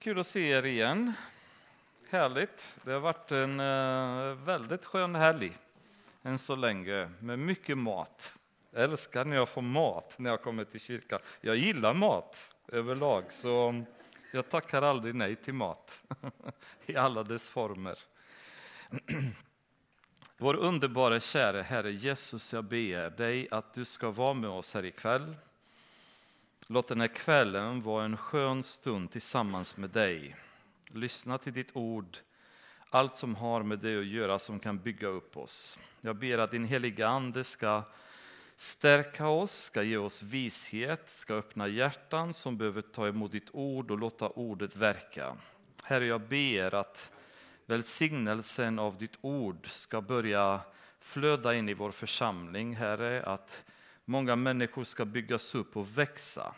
Kul att se er igen. Härligt. Det har varit en eh, väldigt skön helg än så länge med mycket mat. Jag älskar när jag får mat när jag kommer till kyrkan. Jag gillar mat överlag så jag tackar aldrig nej till mat i alla dess former. Vår underbara käre Herre Jesus, jag ber dig att du ska vara med oss här ikväll. Låt den här kvällen vara en skön stund tillsammans med dig. Lyssna till ditt ord, allt som har med dig att göra som kan bygga upp oss. Jag ber att din heliga Ande ska stärka oss, ska ge oss vishet, ska öppna hjärtan som behöver ta emot ditt ord och låta ordet verka. Herre, jag ber att välsignelsen av ditt ord ska börja flöda in i vår församling, Herre, att många människor ska byggas upp och växa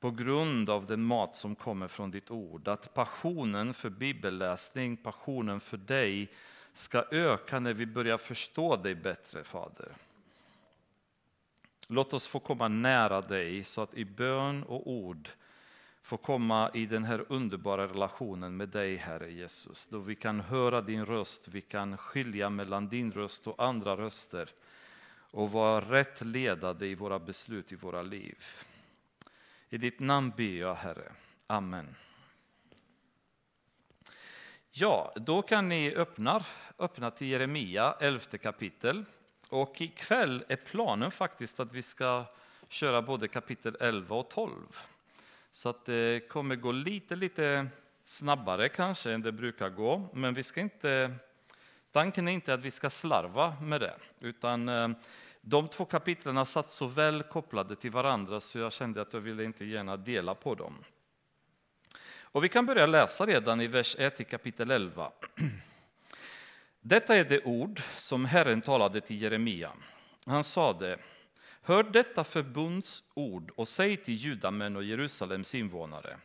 på grund av den mat som kommer från ditt ord. Att passionen för bibelläsning, passionen för dig ska öka när vi börjar förstå dig bättre, Fader. Låt oss få komma nära dig så att i bön och ord få komma i den här underbara relationen med dig, Herre Jesus. Då vi kan höra din röst, vi kan skilja mellan din röst och andra röster och vara rätt ledade i våra beslut i våra liv. I ditt namn ber jag, Herre. Amen. Ja, då kan ni öppna, öppna till Jeremia 11 kapitel. Och ikväll är planen faktiskt att vi ska köra både kapitel 11 och 12. Så att det kommer gå lite, lite snabbare kanske än det brukar gå. Men vi ska inte, tanken är inte att vi ska slarva med det, utan eh, de två kapitlen satt så väl kopplade till varandra så jag kände att jag ville inte gärna dela på dem. Och vi kan börja läsa redan i vers 1 i kapitel 11. Detta är det ord som Herren talade till Jeremia. Han sade, hör detta förbundsord och säg till judamän och Jerusalems invånare.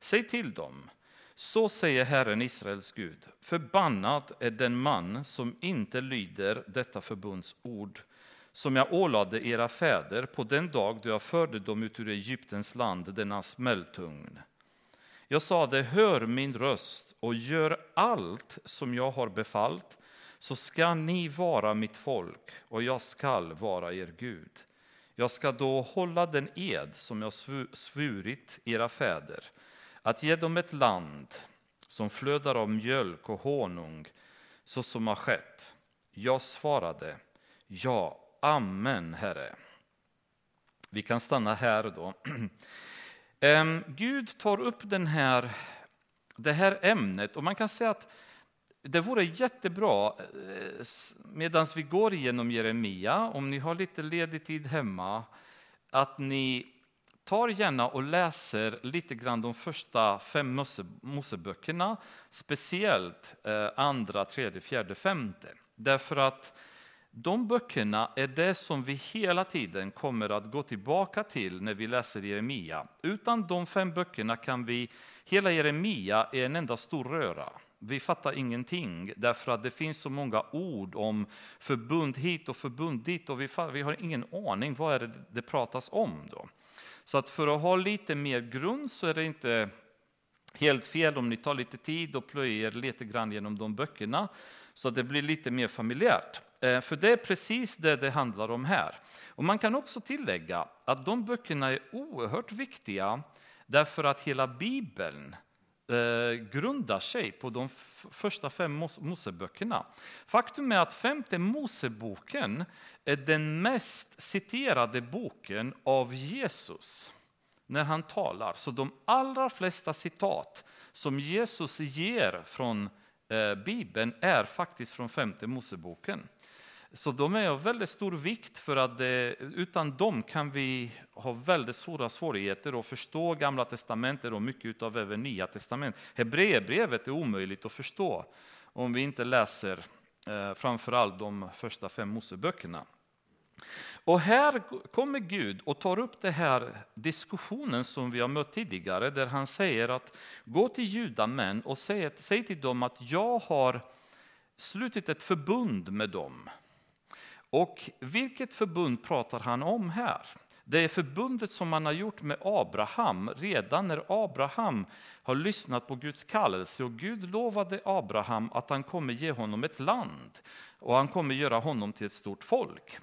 Säg till dem, så säger Herren Israels Gud, förbannad är den man som inte lyder detta förbunds ord som jag ålade era fäder på den dag då jag förde dem ut ur Egyptens land, denna smältugn. Jag sade, hör min röst och gör allt som jag har befallt, så ska ni vara mitt folk och jag skall vara er Gud. Jag ska då hålla den ed som jag svurit era fäder, att ge dem ett land som flödar av mjölk och honung, så som har skett. Jag svarade, ja, Amen, Herre. Vi kan stanna här då. Gud tar upp den här, det här ämnet och man kan säga att det vore jättebra eh, medan vi går igenom Jeremia, om ni har lite ledig tid hemma, att ni tar gärna och läser lite grann de första fem Moseböckerna, speciellt eh, andra, tredje, fjärde, femte. Därför att de böckerna är det som vi hela tiden kommer att gå tillbaka till när vi läser Jeremia. Utan de fem böckerna kan vi, hela Jeremia är en enda stor röra. Vi fattar ingenting därför att det finns så många ord om förbund hit och förbund dit och vi, vi har ingen aning vad är det det pratas om då. Så att för att ha lite mer grund så är det inte helt fel om ni tar lite tid och plöjer lite grann genom de böckerna så att det blir lite mer familjärt. Eh, för det är precis det det handlar om här. Och man kan också tillägga att de böckerna är oerhört viktiga därför att hela Bibeln eh, grundar sig på de första fem Moseböckerna. Faktum är att femte Moseboken är den mest citerade boken av Jesus när han talar. Så de allra flesta citat som Jesus ger från eh, Bibeln är faktiskt från femte Moseboken. Så de är av väldigt stor vikt för att det, utan dem kan vi ha väldigt stora svårigheter att förstå Gamla Testamentet och mycket av även Nya Testamentet. Hebreerbrevet är omöjligt att förstå om vi inte läser eh, framförallt de första fem Moseböckerna. Och här kommer Gud och tar upp den här diskussionen som vi har mött tidigare, där han säger att gå till judamän och säg, säg till dem att jag har slutit ett förbund med dem. Och vilket förbund pratar han om här? Det är förbundet som man har gjort med Abraham redan när Abraham har lyssnat på Guds kallelse och Gud lovade Abraham att han kommer ge honom ett land och han kommer göra honom till ett stort folk.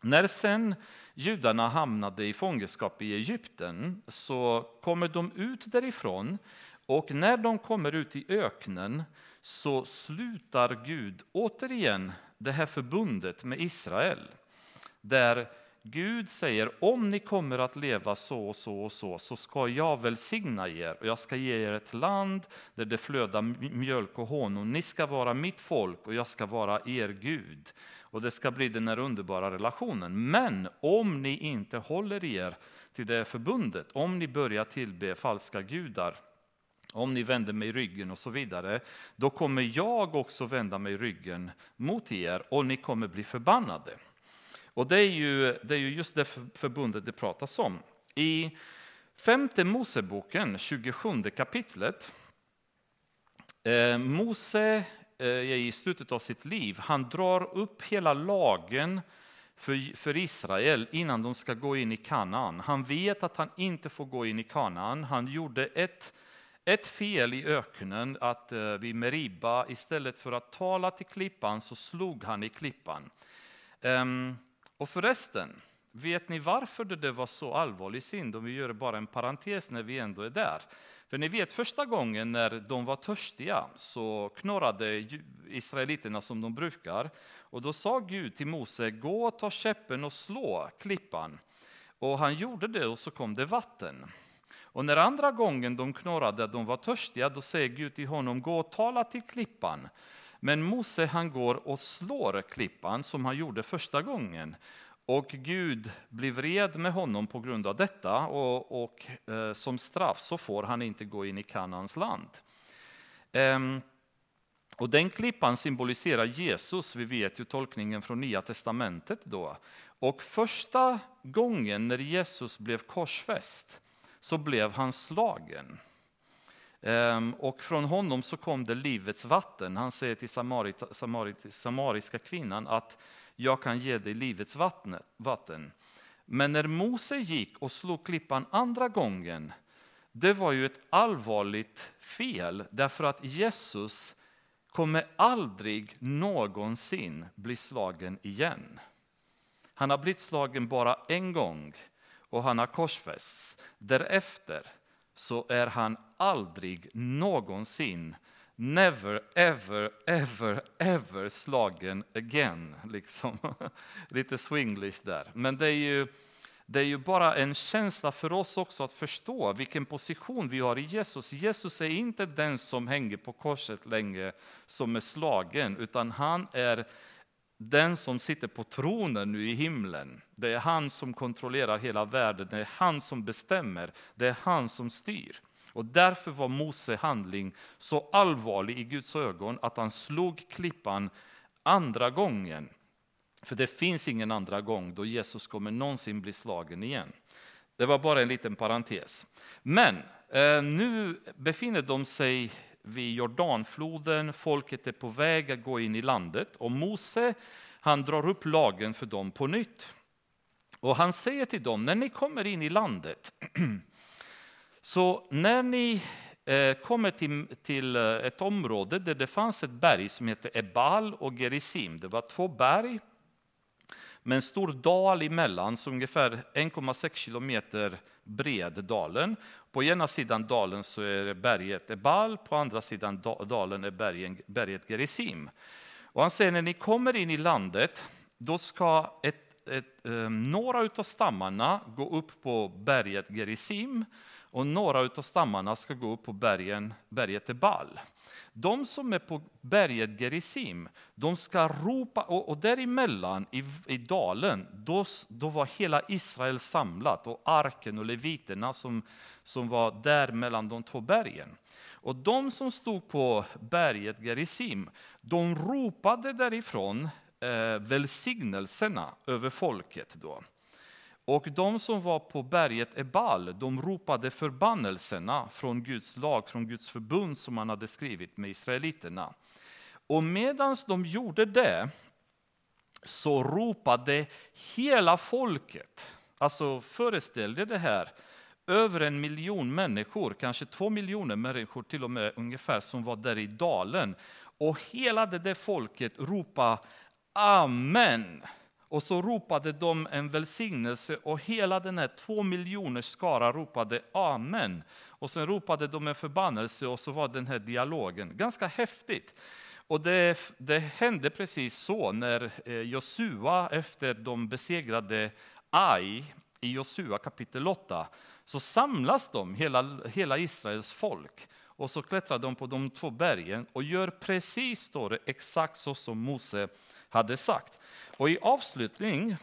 När sen judarna hamnade i fångenskap i Egypten så kommer de ut därifrån och när de kommer ut i öknen så slutar Gud återigen det här förbundet med Israel. Där Gud säger om ni kommer att leva så och så och så så ska jag välsigna er och jag ska ge er ett land där det flödar mjölk och honung. Ni ska vara mitt folk och jag ska vara er Gud. Och det ska bli den här underbara relationen. Men om ni inte håller er till det förbundet, om ni börjar tillbe falska gudar, om ni vänder mig ryggen och så vidare, då kommer jag också vända mig ryggen mot er och ni kommer bli förbannade. Och det är ju, det är ju just det förbundet det pratas om. I femte Moseboken, 27 kapitlet, eh, Mose eh, i slutet av sitt liv, han drar upp hela lagen för, för Israel innan de ska gå in i Kanaan. Han vet att han inte får gå in i Kanaan. Han gjorde ett, ett fel i öknen, att eh, vid Meriba, istället för att tala till klippan så slog han i klippan. Ehm, och förresten, vet ni varför det var så allvarlig synd? Om vi gör bara en parentes när vi ändå är där. För ni vet första gången när de var törstiga så knorrade israeliterna som de brukar. Och då sa Gud till Mose, gå och ta käppen och slå klippan. Och han gjorde det och så kom det vatten. Och när andra gången de knorrade, de var törstiga, då säger Gud till honom, gå och tala till klippan. Men Mose han går och slår klippan som han gjorde första gången. Och Gud blir vred med honom på grund av detta och, och eh, som straff så får han inte gå in i Kanans land. Ehm, och den klippan symboliserar Jesus, vi vet ju tolkningen från Nya Testamentet då. Och första gången när Jesus blev korsfäst så blev han slagen. Ehm, och från honom så kom det livets vatten. Han säger till samarit, samarit, samariska kvinnan att jag kan ge dig livets vatten. Men när Mose gick och slog klippan andra gången, det var ju ett allvarligt fel därför att Jesus kommer aldrig någonsin bli slagen igen. Han har blivit slagen bara en gång och han har korsfästs. Därefter så är han aldrig någonsin, never, ever, ever, ever slagen again. Liksom. Lite swinglish där. Men det är, ju, det är ju bara en känsla för oss också att förstå vilken position vi har i Jesus. Jesus är inte den som hänger på korset länge som är slagen, utan han är den som sitter på tronen nu i himlen. Det är han som kontrollerar hela världen, det är han som bestämmer, det är han som styr. Och därför var Mose handling så allvarlig i Guds ögon att han slog klippan andra gången. För det finns ingen andra gång då Jesus kommer någonsin bli slagen igen. Det var bara en liten parentes. Men eh, nu befinner de sig vid Jordanfloden, folket är på väg att gå in i landet och Mose han drar upp lagen för dem på nytt. Och han säger till dem, när ni kommer in i landet, så när ni eh, kommer till, till eh, ett område där det fanns ett berg som heter Ebal och Gerizim, det var två berg med en stor dal emellan, så ungefär 1,6 kilometer bred dalen. På ena sidan dalen så är berget Ebal, på andra sidan dalen är berget Gerizim. Och han säger när ni kommer in i landet, då ska ett, ett, eh, några av stammarna gå upp på berget Gerizim och några av stammarna ska gå upp på bergen, berget Ebal. De som är på berget Gerizim, de ska ropa, och, och däremellan i, i dalen, då, då var hela Israel samlat och arken och leviterna som, som var där mellan de två bergen. Och de som stod på berget Gerizim, de ropade därifrån eh, välsignelserna över folket. Då. Och de som var på berget Ebal, de ropade förbannelserna från Guds lag, från Guds förbund som han hade skrivit med israeliterna. Och medan de gjorde det så ropade hela folket, Alltså föreställ dig det här, över en miljon människor, kanske två miljoner människor till och med ungefär, som var där i dalen. Och hela det där folket ropade Amen. Och så ropade de en välsignelse och hela den här två miljoners skara ropade Amen. Och sen ropade de en förbannelse och så var den här dialogen. Ganska häftigt. Och det, det hände precis så när eh, Josua efter de besegrade Ai i Josua kapitel 8 så samlas de, hela, hela Israels folk. Och så klättrar de på de två bergen och gör precis står det, exakt så som Mose hade sagt. Och i avslutning,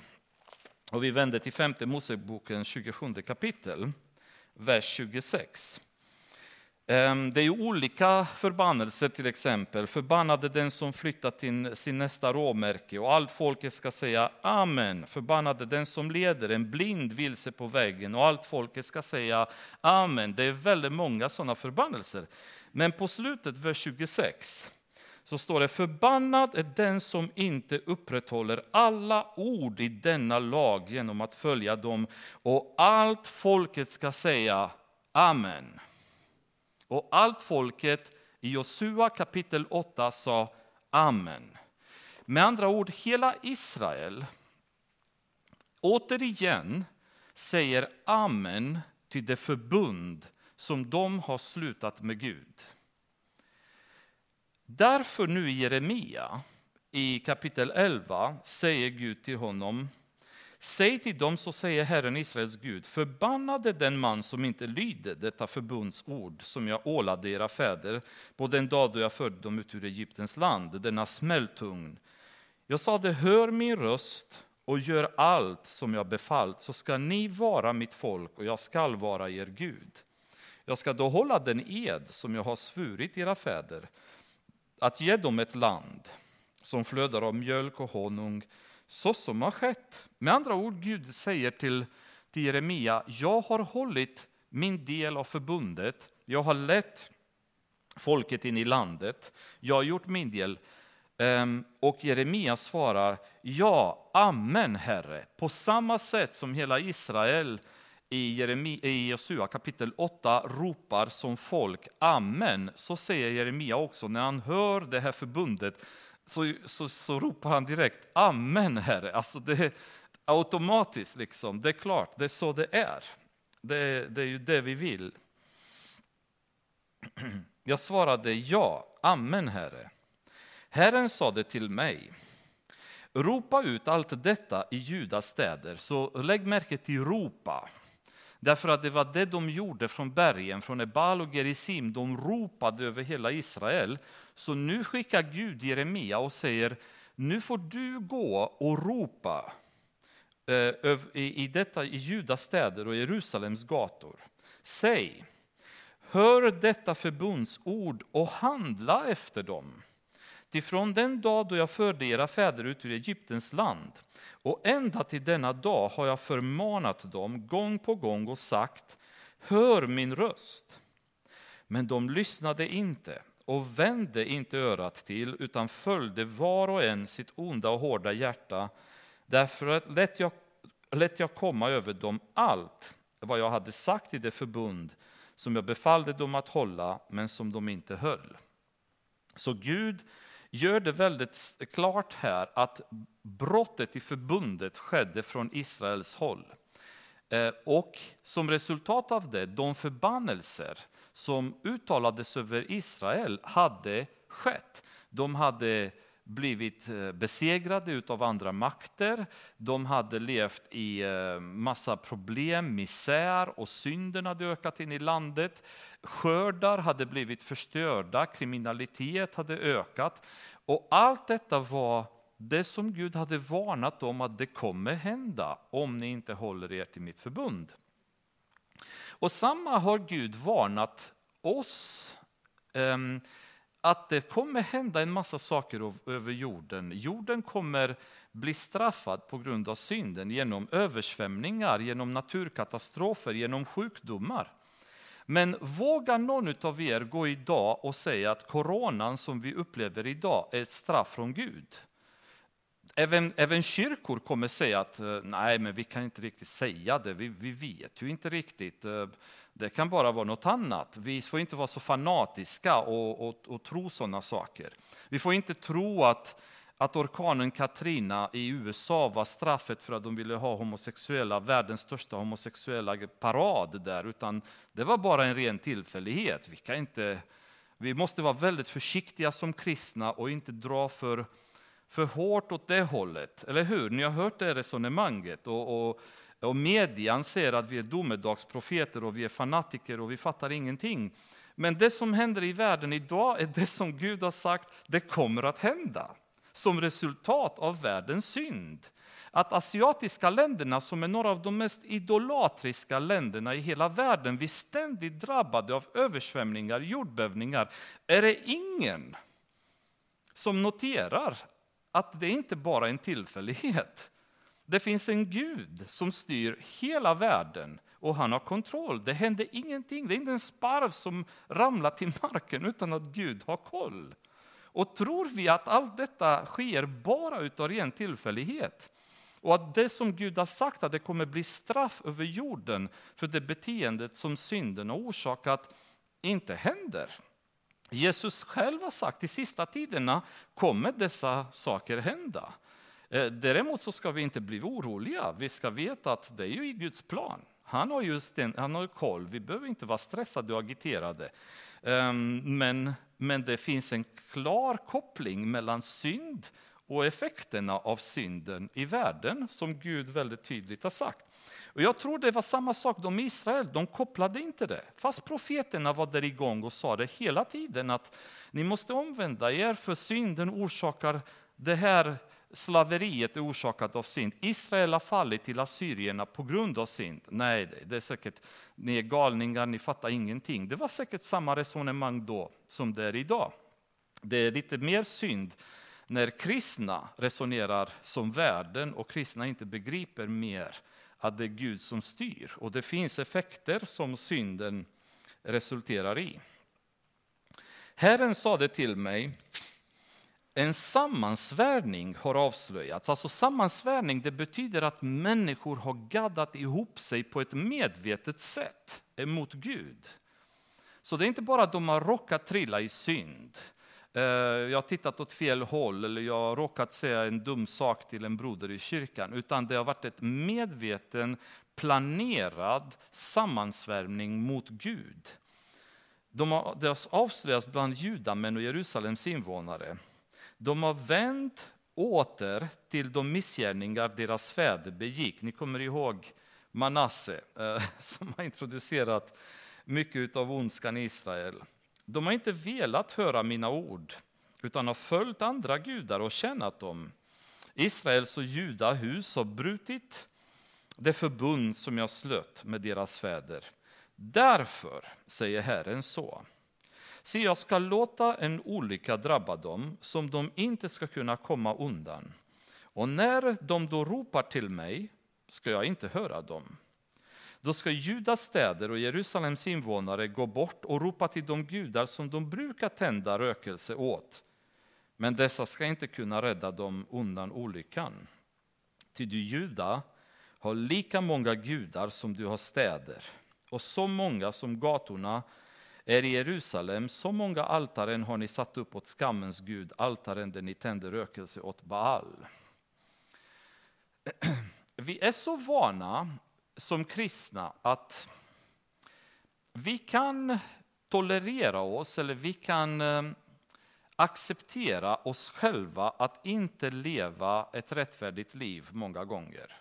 och vi vänder till femte Moseboken 27 kapitel, vers 26. Ehm, det är olika förbannelser till exempel. Förbannade den som flyttar till sin nästa råmärke och allt folket ska säga Amen. Förbannade den som leder en blind vilse på vägen och allt folket ska säga Amen. Det är väldigt många sådana förbannelser. Men på slutet, vers 26, så står det förbannad är den som inte upprätthåller alla ord i denna lag genom att följa dem och allt folket ska säga Amen. Och allt folket i Josua kapitel 8 sa Amen. Med andra ord, hela Israel återigen säger Amen till det förbund som de har slutat med Gud. Därför nu i Jeremia i kapitel 11 säger Gud till honom Säg till dem, så säger Herren Israels Gud, förbannade den man som inte lyder detta förbundsord som jag ålade era fäder på den dag då jag förde dem ut ur Egyptens land, denna smältugn. Jag sade, hör min röst och gör allt som jag befallt, så ska ni vara mitt folk och jag skall vara er Gud. Jag ska då hålla den ed som jag har svurit era fäder, att ge dem ett land som flödar av mjölk och honung, så som har skett. Med andra ord, Gud säger till, till Jeremia, jag har hållit min del av förbundet, jag har lett folket in i landet, jag har gjort min del. Ehm, och Jeremia svarar, ja, amen Herre. På samma sätt som hela Israel i, Jeremia, i Josua kapitel 8 ropar som folk amen, så säger Jeremia också när han hör det här förbundet, så, så, så ropar han direkt Amen Herre. Alltså det är automatiskt, liksom. det är klart, det är så det är. Det, det är ju det vi vill. Jag svarade ja, Amen Herre. Herren sade till mig, ropa ut allt detta i Judas städer, så lägg märke till ropa. Därför att det var det de gjorde från bergen, från Ebal och Gerizim. De ropade över hela Israel. Så nu skickar Gud Jeremia och säger, nu får du gå och ropa eh, i, detta, i Judas städer och Jerusalems gator. Säg, hör detta förbundsord och handla efter dem. Ty från den dag då jag förde era fäder ut ur Egyptens land och ända till denna dag har jag förmanat dem gång på gång och sagt, hör min röst. Men de lyssnade inte och vände inte örat till utan följde var och en sitt onda och hårda hjärta. Därför lät jag, lät jag komma över dem allt vad jag hade sagt i det förbund som jag befallde dem att hålla, men som de inte höll. Så Gud gör det väldigt klart här att brottet i förbundet skedde från Israels håll. Eh, och som resultat av det, de förbannelser som uttalades över Israel hade skett. De hade blivit eh, besegrade av andra makter. De hade levt i eh, massa problem, misär och synden hade ökat in i landet. Skördar hade blivit förstörda, kriminalitet hade ökat. Och allt detta var det som Gud hade varnat om att det kommer hända om ni inte håller er till mitt förbund. Och samma har Gud varnat oss ehm, att det kommer hända en massa saker över jorden. Jorden kommer bli straffad på grund av synden genom översvämningar, genom naturkatastrofer, genom sjukdomar. Men vågar någon av er gå idag och säga att coronan som vi upplever idag är ett straff från Gud? Även, även kyrkor kommer säga att eh, nej, men vi kan inte riktigt säga det, vi, vi vet ju inte riktigt. Eh, det kan bara vara något annat. Vi får inte vara så fanatiska och, och, och tro sådana saker. Vi får inte tro att, att orkanen Katrina i USA var straffet för att de ville ha homosexuella, världens största homosexuella parad där, utan det var bara en ren tillfällighet. Vi, kan inte, vi måste vara väldigt försiktiga som kristna och inte dra för för hårt åt det hållet. Eller hur? Ni har hört det resonemanget. Och, och, och media anser att vi är domedagsprofeter och vi är fanatiker och vi fattar ingenting. Men det som händer i världen idag är det som Gud har sagt, det kommer att hända. Som resultat av världens synd. Att asiatiska länderna, som är några av de mest idolatriska länderna i hela världen, vi ständigt drabbade av översvämningar, jordbävningar, är det ingen som noterar att det inte bara är en tillfällighet. Det finns en Gud som styr hela världen och han har kontroll. Det händer ingenting, det är inte en sparv som ramlar till marken utan att Gud har koll. Och tror vi att allt detta sker bara utav ren tillfällighet och att det som Gud har sagt att det kommer bli straff över jorden för det beteendet som synden har orsakat inte händer. Jesus själv har sagt i sista tiderna kommer dessa saker hända. Eh, däremot så ska vi inte bli oroliga. Vi ska veta att det är ju i Guds plan. Han har just en, han har koll. Vi behöver inte vara stressade och agiterade. Ehm, men, men det finns en klar koppling mellan synd och effekterna av synden i världen som Gud väldigt tydligt har sagt. Och jag tror det var samma sak de Israel, de kopplade inte det. Fast profeterna var där igång och sa det hela tiden att ni måste omvända er för synden orsakar det här slaveriet är orsakat av synd. Israel har fallit till assyrierna på grund av synd. Nej, det är säkert, ni är galningar, ni fattar ingenting. Det var säkert samma resonemang då som det är idag. Det är lite mer synd när kristna resonerar som världen och kristna inte begriper mer att det är Gud som styr. Och det finns effekter som synden resulterar i. Herren sade till mig, en sammansvärning har avslöjats. Alltså sammansvärning det betyder att människor har gaddat ihop sig på ett medvetet sätt emot Gud. Så det är inte bara att de har råkat trilla i synd. Eh, jag har tittat åt fel håll eller jag har råkat säga en dum sak till en broder i kyrkan. Utan det har varit ett medveten, planerad sammansvärmning mot Gud. De har, det har avslöjats bland judamän och Jerusalems invånare. De har vänt åter till de missgärningar deras fäder begick. Ni kommer ihåg Manasse eh, som har introducerat mycket av ondskan i Israel. De har inte velat höra mina ord, utan har följt andra gudar och tjänat dem. Israels och judahus har brutit det förbund som jag slöt med deras fäder. Därför säger Herren så. Se, jag ska låta en olycka drabba dem som de inte ska kunna komma undan. Och när de då ropar till mig ska jag inte höra dem. Då ska Judas städer och Jerusalems invånare gå bort och ropa till de gudar som de brukar tända rökelse åt. Men dessa ska inte kunna rädda dem undan olyckan. Ty du Juda har lika många gudar som du har städer och så många som gatorna är i Jerusalem, så många altaren har ni satt upp åt skammens gud, altaren där ni tänder rökelse åt Baal. Vi är så vana som kristna att vi kan tolerera oss eller vi kan eh, acceptera oss själva att inte leva ett rättfärdigt liv många gånger.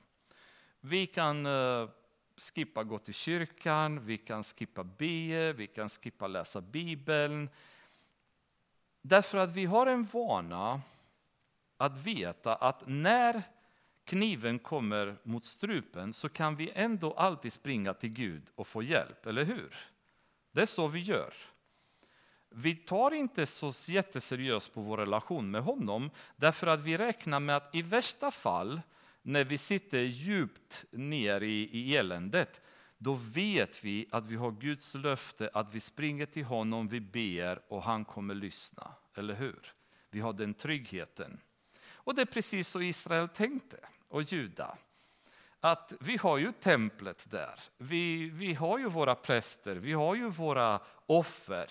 Vi kan eh, skippa gå till kyrkan, vi kan skippa be, vi kan skippa läsa Bibeln. Därför att vi har en vana att veta att när kniven kommer mot strupen så kan vi ändå alltid springa till Gud och få hjälp, eller hur? Det är så vi gör. Vi tar inte så jätteseriöst på vår relation med honom därför att vi räknar med att i värsta fall, när vi sitter djupt ner i, i eländet, då vet vi att vi har Guds löfte att vi springer till honom, vi ber och han kommer lyssna. Eller hur? Vi har den tryggheten. Och det är precis så Israel tänkte, och Juda. Att vi har ju templet där, vi, vi har ju våra präster, vi har ju våra offer.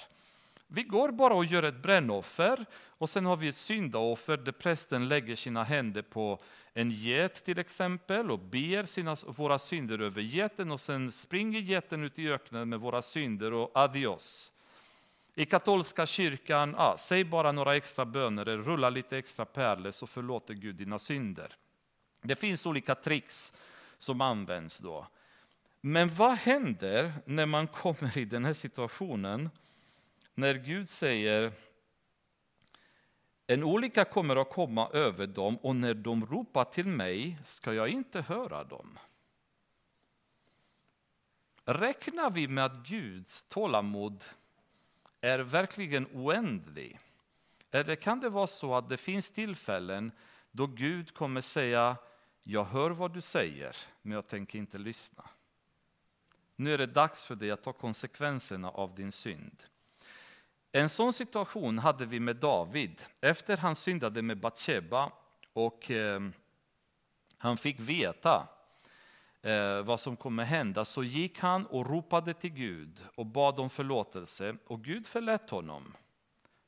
Vi går bara och gör ett brännoffer och sen har vi ett syndaoffer där prästen lägger sina händer på en get till exempel och ber sina, våra synder över geten och sen springer geten ut i öknen med våra synder och adios. I katolska kyrkan, ah, säg bara några extra böner, rulla lite extra pärlor så förlåter Gud dina synder. Det finns olika tricks som används då. Men vad händer när man kommer i den här situationen? När Gud säger en olycka kommer att komma över dem och när de ropar till mig ska jag inte höra dem. Räknar vi med att Guds tålamod är verkligen oändlig? Eller kan det vara så att det finns tillfällen då Gud kommer säga jag hör vad du säger, men jag tänker inte lyssna. Nu är det dags för dig att ta konsekvenserna av din synd. En sån situation hade vi med David efter han syndade med Batsheba och eh, han fick veta eh, vad som kommer hända så gick han och ropade till Gud och bad om förlåtelse och Gud förlät honom.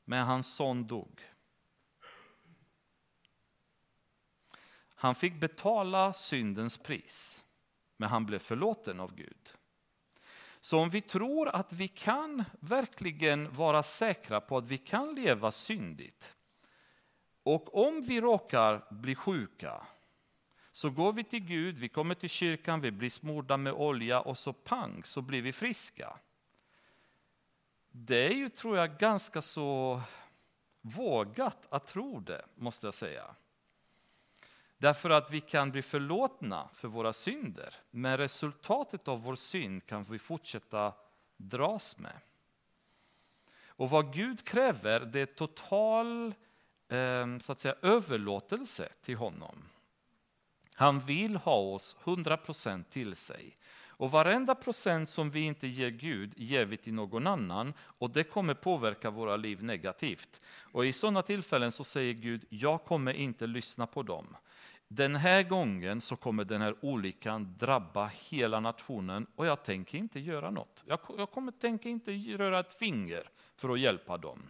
Men hans son dog. Han fick betala syndens pris, men han blev förlåten av Gud. Så om vi tror att vi kan verkligen vara säkra på att vi kan leva syndigt och om vi råkar bli sjuka så går vi till Gud, vi kommer till kyrkan, vi blir smorda med olja och så pang så blir vi friska. Det är ju, tror jag, ganska så vågat att tro det, måste jag säga. Därför att vi kan bli förlåtna för våra synder, men resultatet av vår synd kan vi fortsätta dras med. Och vad Gud kräver, det är total ehm, så att säga, överlåtelse till honom. Han vill ha oss 100% till sig. Och varenda procent som vi inte ger Gud ger vi till någon annan och det kommer påverka våra liv negativt. Och i sådana tillfällen så säger Gud, jag kommer inte lyssna på dem. Den här gången så kommer den här olyckan drabba hela nationen och jag tänker inte göra något. Jag, jag kommer tänka inte röra ett finger för att hjälpa dem.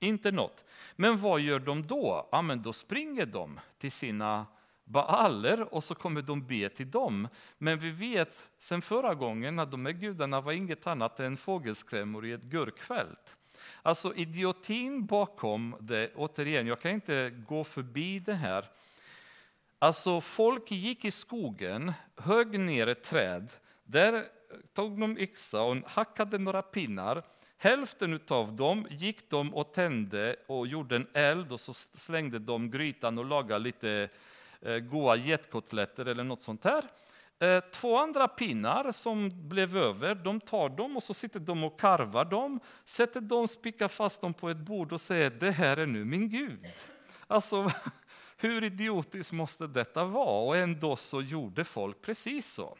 Inte något. Men vad gör de då? Ja, men då springer de till sina baaler och så kommer de be till dem. Men vi vet sen förra gången att de här gudarna var inget annat än fågelskrämmor i ett gurkfält. Alltså idiotin bakom det, återigen, jag kan inte gå förbi det här. Alltså folk gick i skogen, högg ner ett träd, där tog de yxa och hackade några pinnar. Hälften av dem gick de och tände och gjorde en eld och så slängde de grytan och lagade lite eh, goda getkotletter eller något sånt här. Eh, två andra pinnar som blev över, de tar dem och så sitter de och karvar dem, sätter dem, spikar fast dem på ett bord och säger det här är nu min Gud. Alltså, hur idiotiskt måste detta vara? Och ändå så gjorde folk precis så.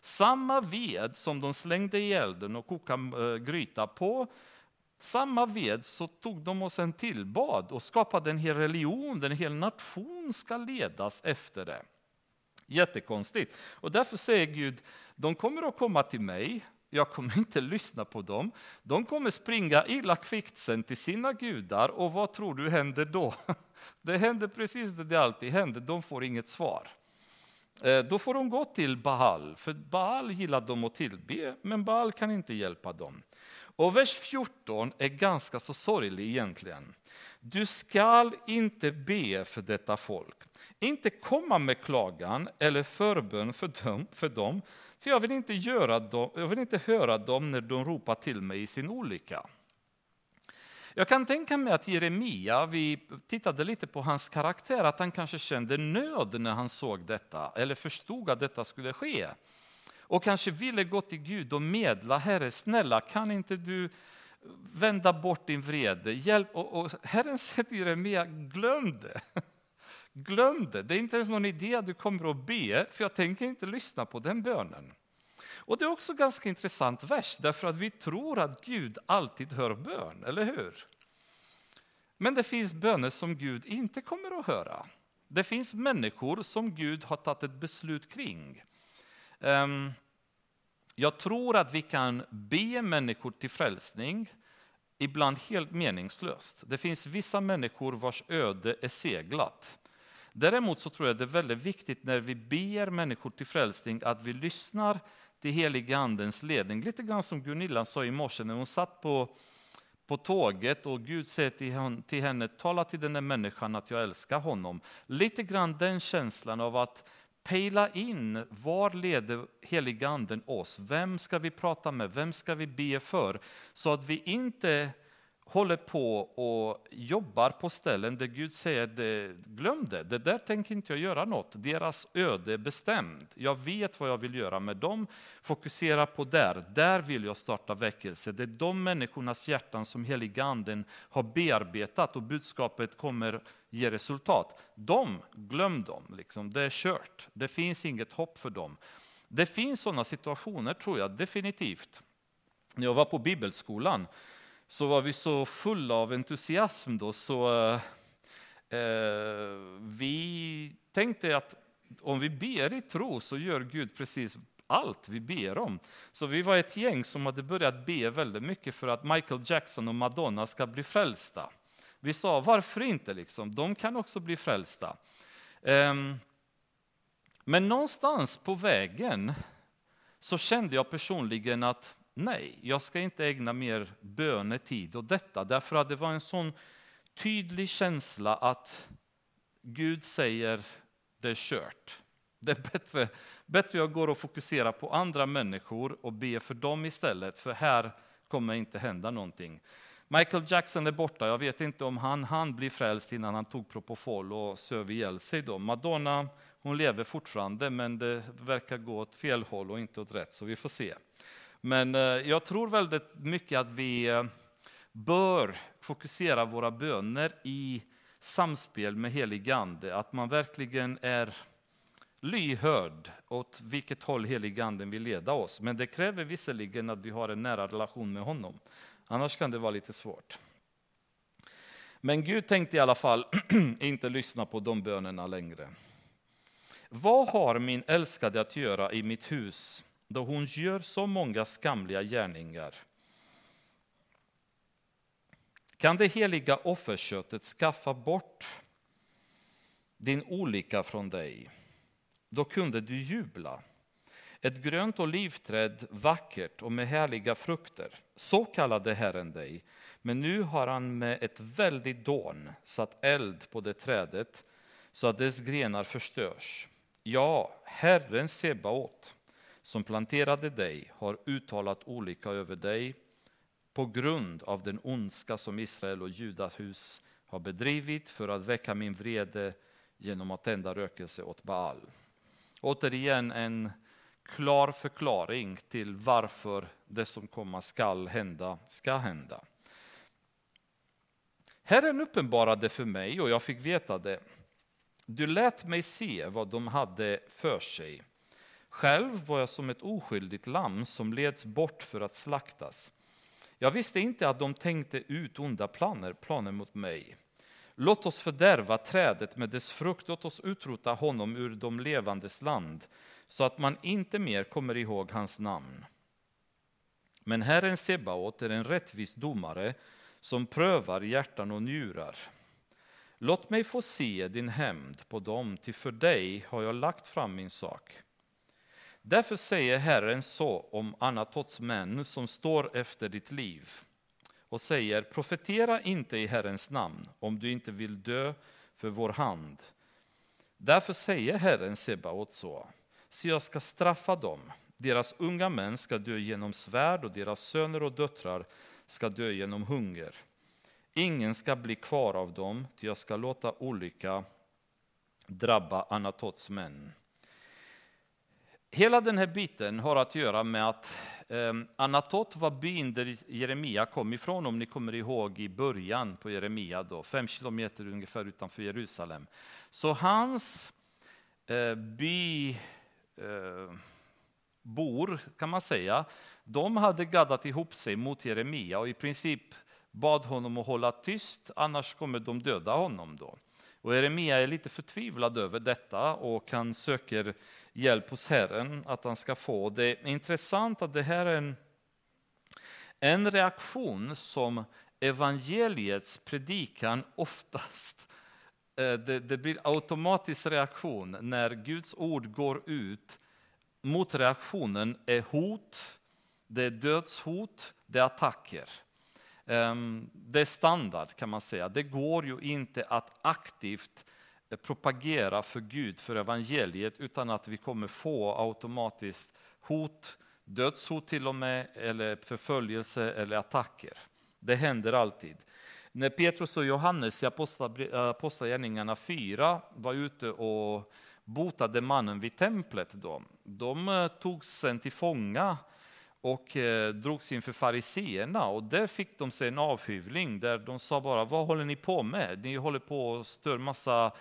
Samma ved som de slängde i elden och kokade eh, gryta på, samma ved så tog de och sen tillbad och skapade en hel religion, en hel nation ska ledas efter det. Jättekonstigt. Och därför säger Gud, de kommer att komma till mig, jag kommer inte lyssna på dem. De kommer springa illa kvickt sen till sina gudar och vad tror du händer då? Det händer precis det det alltid händer, de får inget svar. Eh, då får de gå till Baal, för Baal gillar de att tillbe, men Baal kan inte hjälpa dem. Och vers 14 är ganska så sorglig egentligen. Du skall inte be för detta folk, inte komma med klagan eller förbön för dem, för dem så jag vill, inte göra dem, jag vill inte höra dem när de ropar till mig i sin olycka. Jag kan tänka mig att Jeremia, vi tittade lite på hans karaktär, att han kanske kände nöd när han såg detta, eller förstod att detta skulle ske. Och kanske ville gå till Gud och medla, Herre snälla kan inte du vända bort din vrede, hjälp. Och, och Herren säger till Jeremia, glöm det. Glöm det, det är inte ens någon idé att du kommer att be, för jag tänker inte lyssna på den bönen. Och Det är också ganska intressant vers, därför att vi tror att Gud alltid hör bön, eller hur? Men det finns böner som Gud inte kommer att höra. Det finns människor som Gud har tagit ett beslut kring. Ehm, jag tror att vi kan be människor till frälsning, ibland helt meningslöst. Det finns vissa människor vars öde är seglat. Däremot så tror jag det är väldigt viktigt när vi ber människor till frälsning att vi lyssnar till heliga andens ledning. Lite grann som Gunilla sa i morse när hon satt på, på tåget och Gud säger till henne, till henne, tala till den här människan att jag älskar honom. Lite grann den känslan av att pejla in var leder heliga anden oss? Vem ska vi prata med? Vem ska vi be för? Så att vi inte håller på och jobbar på ställen där Gud säger det, glöm det, det där tänker inte jag göra något. Deras öde är bestämt. Jag vet vad jag vill göra med dem. Fokusera på där, där vill jag starta väckelse. Det är de människornas hjärtan som heliga anden har bearbetat och budskapet kommer ge resultat. De, glöm dem, liksom. det är kört. Det finns inget hopp för dem. Det finns sådana situationer tror jag definitivt. När jag var på bibelskolan så var vi så fulla av entusiasm då så eh, eh, vi tänkte att om vi ber i tro så gör Gud precis allt vi ber om. Så vi var ett gäng som hade börjat be väldigt mycket för att Michael Jackson och Madonna ska bli frälsta. Vi sa varför inte, liksom? de kan också bli frälsta. Ehm, men någonstans på vägen så kände jag personligen att nej, jag ska inte ägna mer bönetid åt detta, därför att det var en sån tydlig känsla att Gud säger det är kört. Det är bättre, bättre jag går och fokuserar på andra människor och ber för dem istället, för här kommer inte hända någonting. Michael Jackson är borta, jag vet inte om han han bli frälst innan han tog Propofol och söv ihjäl sig. Då. Madonna hon lever fortfarande, men det verkar gå åt fel håll och inte åt rätt, så vi får se. Men eh, jag tror väldigt mycket att vi eh, bör fokusera våra böner i samspel med helig ande, att man verkligen är lyhörd åt vilket håll helig anden vill leda oss. Men det kräver visserligen att vi har en nära relation med honom. Annars kan det vara lite svårt. Men Gud tänkte i alla fall inte lyssna på de bönerna längre. Vad har min älskade att göra i mitt hus då hon gör så många skamliga gärningar? Kan det heliga offerköttet skaffa bort din olycka från dig? Då kunde du jubla. Ett grönt olivträd, vackert och med härliga frukter. Så kallade Herren dig. Men nu har han med ett väldigt dån satt eld på det trädet så att dess grenar förstörs. Ja, Herren Sebaot, som planterade dig, har uttalat olika över dig på grund av den ondska som Israel och Judas hus har bedrivit för att väcka min vrede genom att tända rökelse åt Baal. Återigen en klar förklaring till varför det som komma skall hända, ska hända. Herren uppenbarade för mig och jag fick veta det. Du lät mig se vad de hade för sig. Själv var jag som ett oskyldigt lamm som leds bort för att slaktas. Jag visste inte att de tänkte ut onda planer, planer mot mig. Låt oss fördärva trädet med dess frukt, låt oss utrota honom ur de levandes land så att man inte mer kommer ihåg hans namn. Men Herren Sebaot är en rättvis domare som prövar hjärtan och njurar. Låt mig få se din hämnd på dem, ty för dig har jag lagt fram min sak. Därför säger Herren så om Anatots män som står efter ditt liv och säger, profetera inte i Herrens namn om du inte vill dö för vår hand. Därför säger Herren Sebaot så, så jag ska straffa dem. Deras unga män ska dö genom svärd och deras söner och döttrar ska dö genom hunger. Ingen ska bli kvar av dem, ty jag ska låta olycka drabba Anatots män. Hela den här biten har att göra med att ehm, Anatot var byn där Jeremia kom ifrån, om ni kommer ihåg i början på Jeremia, då, fem kilometer ungefär utanför Jerusalem. Så hans eh, by eh, bor, kan man säga, de hade gaddat ihop sig mot Jeremia och i princip bad honom att hålla tyst, annars kommer de döda honom. då. Och Jeremia är lite förtvivlad över detta och han söker hjälp hos Herren att han ska få. Det är intressant att det här är en, en reaktion som evangeliets predikan oftast eh, det, det blir automatisk reaktion när Guds ord går ut. Motreaktionen är hot, det är dödshot, det är attacker. Ehm, det är standard kan man säga. Det går ju inte att aktivt eh, Eh, propagera för Gud, för evangeliet, utan att vi kommer få automatiskt hot, dödshot till och med, eller förföljelse eller attacker. Det händer alltid. När Petrus och Johannes i Apostlagärningarna 4 var ute och botade mannen vid templet, då, de eh, togs sen till fånga och eh, drogs inför fariseerna och där fick de sig en avhyvling där de sa bara, vad håller ni på med? Ni håller på att stör massa,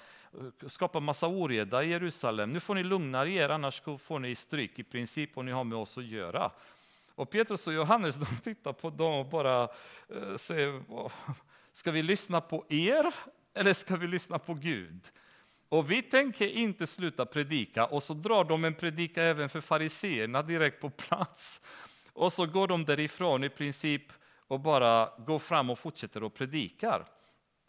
skapa massa oreda i Jerusalem. Nu får ni lugna er, annars får ni stryk i princip och ni har med oss att göra. Och Petrus och Johannes de tittar på dem och bara eh, säger, ska vi lyssna på er eller ska vi lyssna på Gud? Och vi tänker inte sluta predika och så drar de en predika även för fariseerna direkt på plats. Och så går de därifrån i princip och bara går fram och fortsätter att predikar.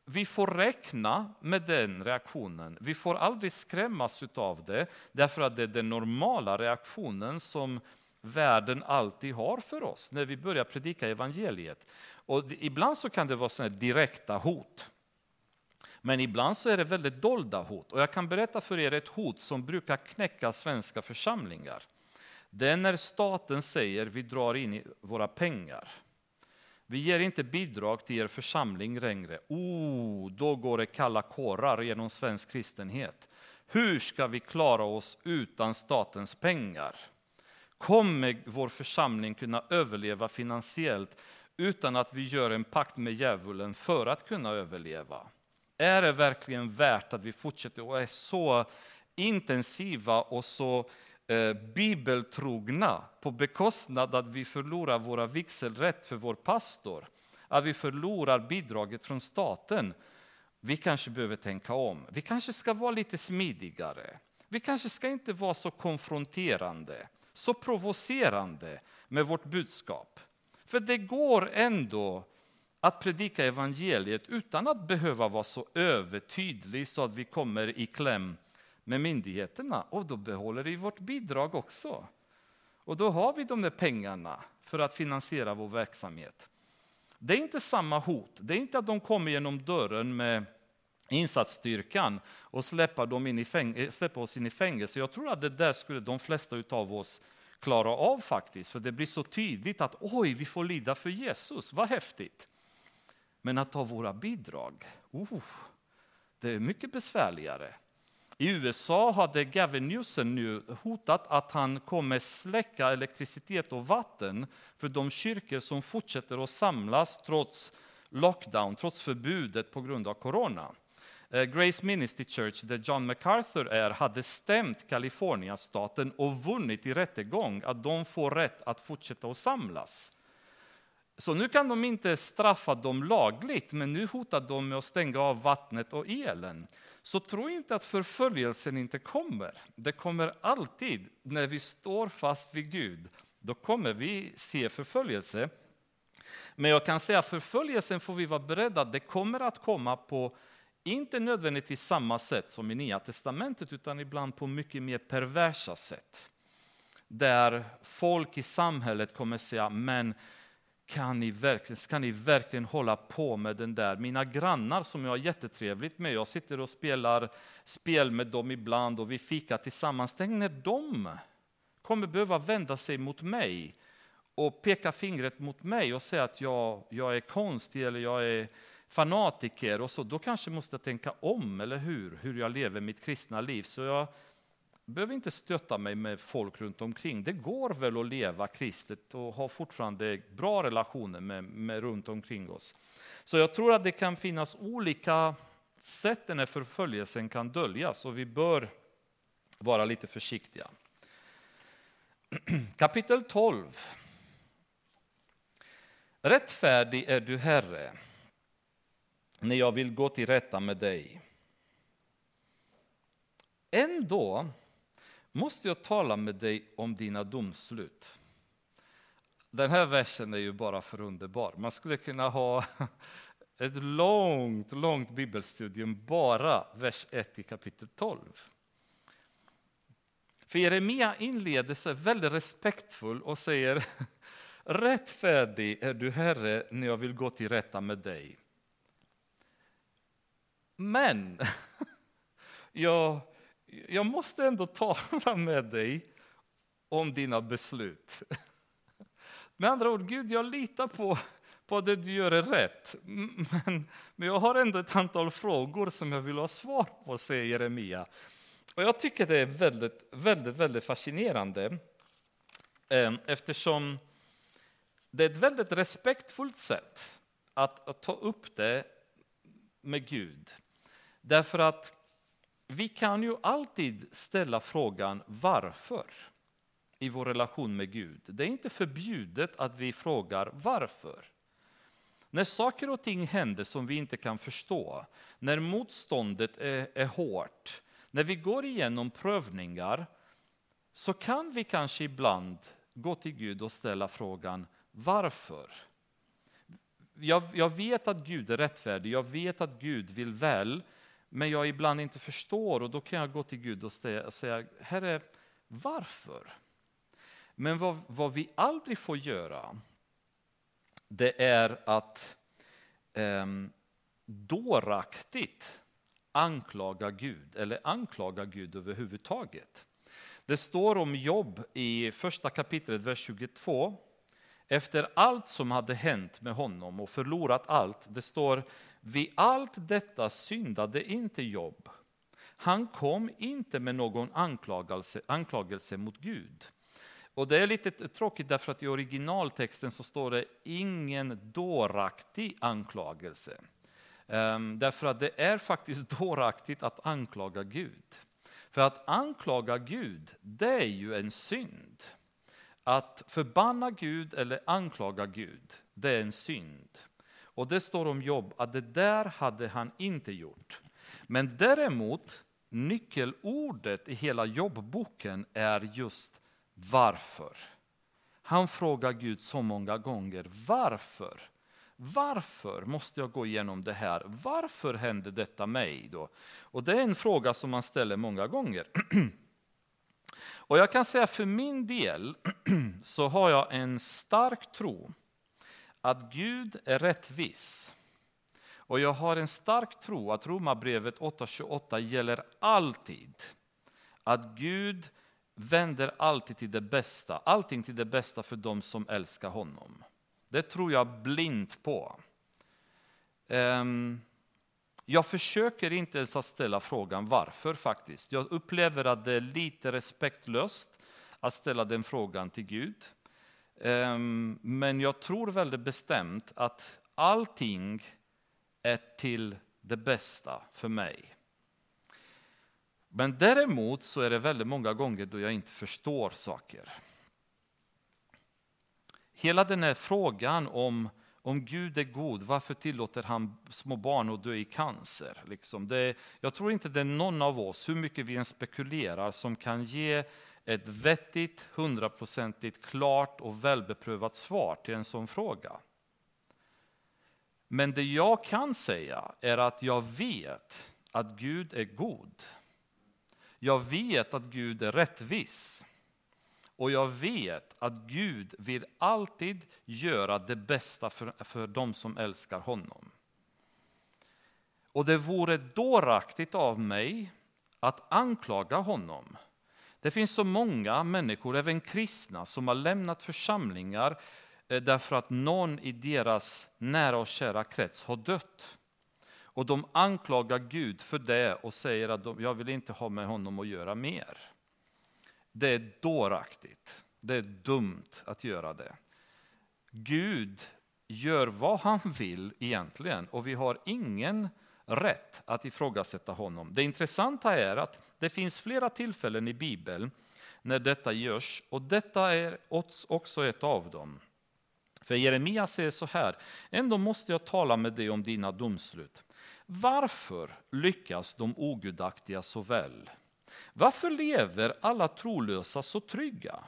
Vi får räkna med den reaktionen. Vi får aldrig skrämmas av det, därför att det är den normala reaktionen som världen alltid har för oss när vi börjar predika evangeliet. Och ibland så kan det vara såna direkta hot. Men ibland så är det väldigt dolda hot. Och jag kan berätta för er ett hot som brukar knäcka svenska församlingar. Det är när staten säger vi drar in våra pengar. Vi ger inte bidrag till er församling längre. Oh, då går det kalla kårar genom svensk kristenhet. Hur ska vi klara oss utan statens pengar? Kommer vår församling kunna överleva finansiellt utan att vi gör en pakt med djävulen för att kunna överleva? Är det verkligen värt att vi fortsätter och är så intensiva och så Eh, bibeltrogna på bekostnad att vi förlorar våra vigselrätt för vår pastor? Att vi förlorar bidraget från staten? Vi kanske behöver tänka om. Vi kanske ska vara lite smidigare. Vi kanske ska inte vara så konfronterande så provocerande med vårt budskap. För det går ändå att predika evangeliet utan att behöva vara så övertydlig så att vi kommer i kläm med myndigheterna. Och då behåller vi vårt bidrag också. Och då har vi de där pengarna för att finansiera vår verksamhet. Det är inte samma hot. Det är inte att de kommer genom dörren med insatsstyrkan och släppa, dem in i fäng- eh, släppa oss in i fängelse. Jag tror att det där skulle de flesta av oss klara av faktiskt, för det blir så tydligt att oj, vi får lida för Jesus, vad häftigt. Men att ta våra bidrag, oh, det är mycket besvärligare. I USA hade Gavin Newsom nu hotat att han kommer släcka elektricitet och vatten för de kyrkor som fortsätter att samlas trots lockdown, trots förbudet på grund av corona. Eh, Grace Ministry Church, där John MacArthur är, hade stämt Kaliforniastaten och vunnit i rättegång att de får rätt att fortsätta att samlas. Så nu kan de inte straffa dem lagligt, men nu hotar de med att stänga av vattnet och elen. Så tro inte att förföljelsen inte kommer. Det kommer alltid, när vi står fast vid Gud, då kommer vi se förföljelse. Men jag kan säga att förföljelsen får vi vara beredda, det kommer att komma på inte nödvändigtvis samma sätt som i Nya Testamentet, utan ibland på mycket mer perversa sätt. Där folk i samhället kommer säga, men kan ni, verkligen, ska ni verkligen hålla på med den där? Mina grannar som jag har jättetrevligt med, jag sitter och spelar spel med dem ibland och vi fikar tillsammans. Tänk när de kommer behöva vända sig mot mig och peka fingret mot mig och säga att jag, jag är konstig eller jag är fanatiker och så, då kanske jag måste tänka om, eller hur? Hur jag lever mitt kristna liv. Så jag behöver inte stötta mig med folk runt omkring. Det går väl att leva kristet och ha fortfarande bra relationer med, med runt omkring oss. Så jag tror att det kan finnas olika sätt när förföljelsen kan döljas och vi bör vara lite försiktiga. Kapitel 12. Rättfärdig är du, Herre, när jag vill gå till rätta med dig. Ändå måste jag tala med dig om dina domslut. Den här versen är ju bara för underbar. Man skulle kunna ha ett långt, långt bibelstudium bara vers 1 i kapitel 12. För Jeremia inleder sig väldigt respektfull och säger Rättfärdig är du Herre när jag vill gå till rätta med dig. Men jag, jag måste ändå tala med dig om dina beslut. Med andra ord, Gud, jag litar på, på att det du gör är rätt. Men, men jag har ändå ett antal frågor som jag vill ha svar på, säger Jeremia. Och jag tycker det är väldigt, väldigt, väldigt fascinerande eh, eftersom det är ett väldigt respektfullt sätt att, att ta upp det med Gud. Därför att vi kan ju alltid ställa frågan varför i vår relation med Gud. Det är inte förbjudet att vi frågar varför. När saker och ting händer som vi inte kan förstå, när motståndet är, är hårt, när vi går igenom prövningar, så kan vi kanske ibland gå till Gud och ställa frågan varför? Jag, jag vet att Gud är rättfärdig, jag vet att Gud vill väl, men jag ibland inte förstår och då kan jag gå till Gud och säga, Herre, varför? Men vad, vad vi aldrig får göra, det är att eh, dåraktigt anklaga Gud, eller anklaga Gud överhuvudtaget. Det står om Jobb i första kapitlet, vers 22. Efter allt som hade hänt med honom och förlorat allt, det står vid allt detta syndade inte Jobb. Han kom inte med någon anklagelse, anklagelse mot Gud. Och det är lite tråkigt därför att i originaltexten så står det ingen dåraktig anklagelse. Um, därför att det är faktiskt dåraktigt att anklaga Gud. För att anklaga Gud, det är ju en synd. Att förbanna Gud eller anklaga Gud, det är en synd. Och det står om Jobb att det där hade han inte gjort. Men däremot, nyckelordet i hela Jobbboken är just varför. Han frågar Gud så många gånger, varför? Varför måste jag gå igenom det här? Varför hände detta mig? Då? Och det är en fråga som man ställer många gånger. Och jag kan säga för min del så har jag en stark tro att Gud är rättvis. Och jag har en stark tro att Romarbrevet 8.28 gäller alltid. Att Gud vänder alltid till det bästa, allting till det bästa för dem som älskar honom. Det tror jag blint på. Ehm, jag försöker inte ens att ställa frågan varför faktiskt. Jag upplever att det är lite respektlöst att ställa den frågan till Gud. Ehm, men jag tror väldigt bestämt att allting är till det bästa för mig. Men däremot så är det väldigt många gånger då jag inte förstår saker. Hela den här frågan om, om Gud är god, varför tillåter han små barn att dö i cancer? Liksom det, jag tror inte det är någon av oss, hur mycket vi än spekulerar, som kan ge ett vettigt, hundraprocentigt klart och välbeprövat svar till en sån fråga. Men det jag kan säga är att jag vet att Gud är god. Jag vet att Gud är rättvis. Och jag vet att Gud vill alltid göra det bästa för, för de som älskar honom. Och det vore dåraktigt av mig att anklaga honom. Det finns så många människor, även kristna, som har lämnat församlingar eh, därför att någon i deras nära och kära krets har dött. Och de anklagar Gud för det och säger att de, jag vill inte ha med honom att göra mer. Det är dåraktigt. Det är dumt att göra det. Gud gör vad han vill egentligen och vi har ingen rätt att ifrågasätta honom. Det intressanta är att det finns flera tillfällen i Bibeln när detta görs och detta är också ett av dem. För Jeremia säger så här, ändå måste jag tala med dig om dina domslut. Varför lyckas de ogudaktiga så väl? Varför lever alla trolösa så trygga?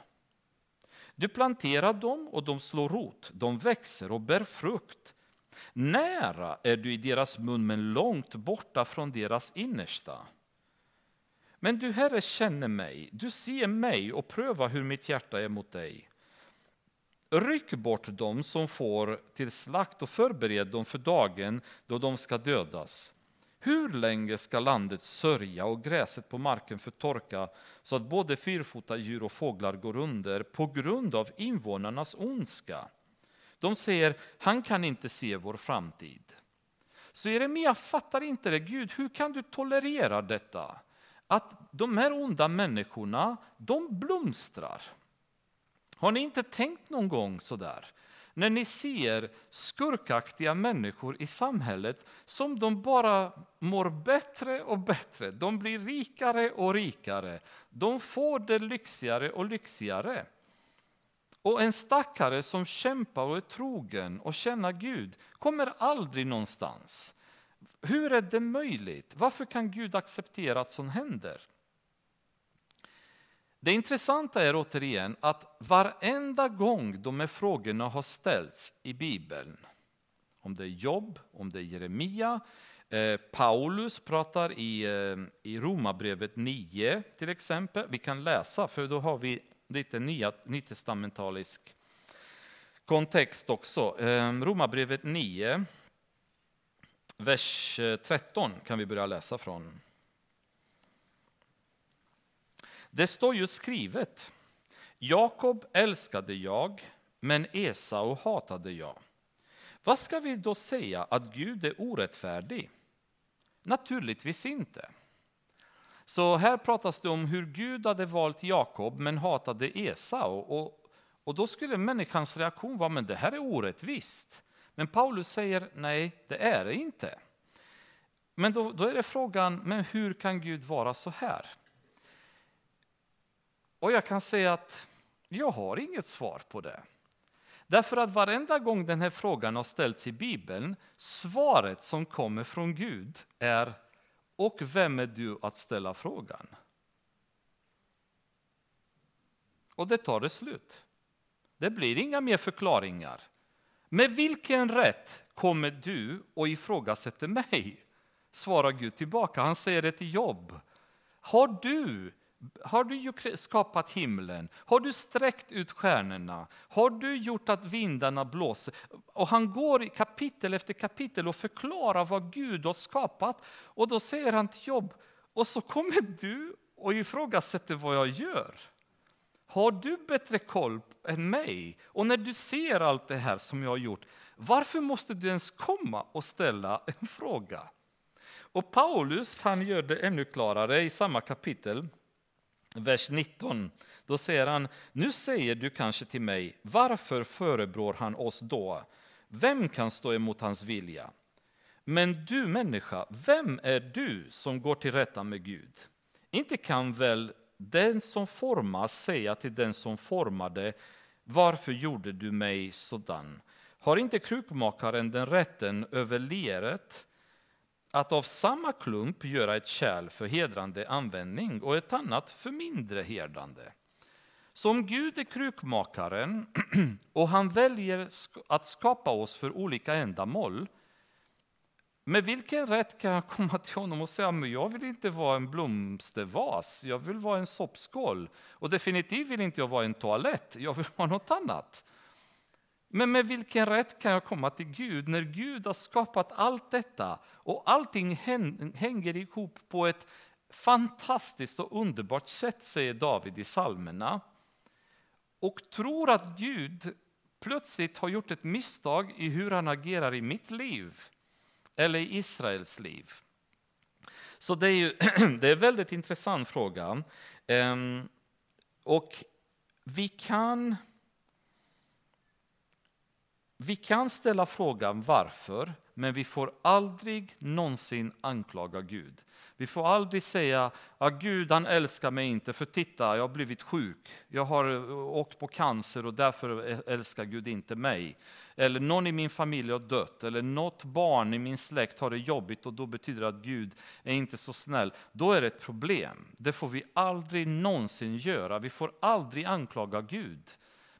Du planterar dem och de slår rot, de växer och bär frukt. Nära är du i deras mun men långt borta från deras innersta. Men du, Herre, känner mig, du ser mig och prövar hur mitt hjärta är mot dig. Ryck bort dem som får till slakt och förbered dem för dagen då de ska dödas. Hur länge ska landet sörja och gräset på marken förtorka så att både fyrfota djur och fåglar går under på grund av invånarnas ondska? De säger, han kan inte se vår framtid. Så Jeremia fattar inte det, Gud, hur kan du tolerera detta? Att de här onda människorna, de blomstrar. Har ni inte tänkt någon gång sådär? När ni ser skurkaktiga människor i samhället som de bara mår bättre och bättre. De blir rikare och rikare. De får det lyxigare och lyxigare. Och en stackare som kämpar och är trogen och känner Gud kommer aldrig någonstans. Hur är det möjligt? Varför kan Gud acceptera att sånt händer? Det intressanta är återigen att varenda gång de här frågorna har ställts i Bibeln, om det är Jobb, om det är Jeremia, eh, Paulus pratar i, eh, i Romarbrevet 9 till exempel. Vi kan läsa för då har vi lite nya, nytestamentalisk kontext också. Ehm, Romarbrevet 9, vers eh, 13 kan vi börja läsa från. Det står ju skrivet, Jakob älskade jag, men Esau hatade jag. Vad ska vi då säga att Gud är orättfärdig? Naturligtvis inte. Så här pratas det om hur Gud hade valt Jakob men hatade Esau. Och, och då skulle människans reaktion vara, men det här är orättvist. Men Paulus säger, nej det är det inte. Men då, då är det frågan, men hur kan Gud vara så här? Och jag kan säga att jag har inget svar på det. Därför att varenda gång den här frågan har ställts i Bibeln, svaret som kommer från Gud är och vem är du att ställa frågan? Och det tar det slut. Det blir inga mer förklaringar. Med vilken rätt kommer du och ifrågasätter mig? Svarar Gud tillbaka. Han säger det till Jobb. Har du har du skapat himlen? Har du sträckt ut stjärnorna? Har du gjort att vindarna blåser? Och han går i kapitel efter kapitel och förklarar vad Gud har skapat. Och då säger han till Jobb, och så kommer du och ifrågasätter vad jag gör. Har du bättre koll än mig? Och när du ser allt det här som jag har gjort, varför måste du ens komma och ställa en fråga? Och Paulus han gör det ännu klarare i samma kapitel vers 19, då säger han, nu säger du kanske till mig, varför förebrår han oss då? Vem kan stå emot hans vilja? Men du människa, vem är du som går till rätta med Gud? Inte kan väl den som formas säga till den som formade, varför gjorde du mig sådan? Har inte krukmakaren den rätten över leret att av samma klump göra ett kärl för hedrande användning och ett annat för mindre hedrande. Så om Gud är krukmakaren och han väljer att skapa oss för olika ändamål, med vilken rätt kan jag komma till honom och säga men jag vill inte vara en blomstervas, jag vill vara en soppskål. Och definitivt vill inte jag vara en toalett, jag vill vara något annat. Men med vilken rätt kan jag komma till Gud när Gud har skapat allt detta och allting hänger ihop på ett fantastiskt och underbart sätt, säger David i psalmerna. Och tror att Gud plötsligt har gjort ett misstag i hur han agerar i mitt liv eller i Israels liv. Så det är, ju, det är en väldigt intressant fråga. Ehm, och vi kan vi kan ställa frågan varför, men vi får aldrig någonsin anklaga Gud. Vi får aldrig säga att Gud han älskar mig inte för titta, jag har blivit sjuk. Jag har eh, åkt på cancer och därför älskar Gud inte mig. Eller någon i min familj har dött, eller något barn i min släkt har det jobbigt och då betyder det att Gud är inte så snäll. Då är det ett problem. Det får vi aldrig någonsin göra. Vi får aldrig anklaga Gud.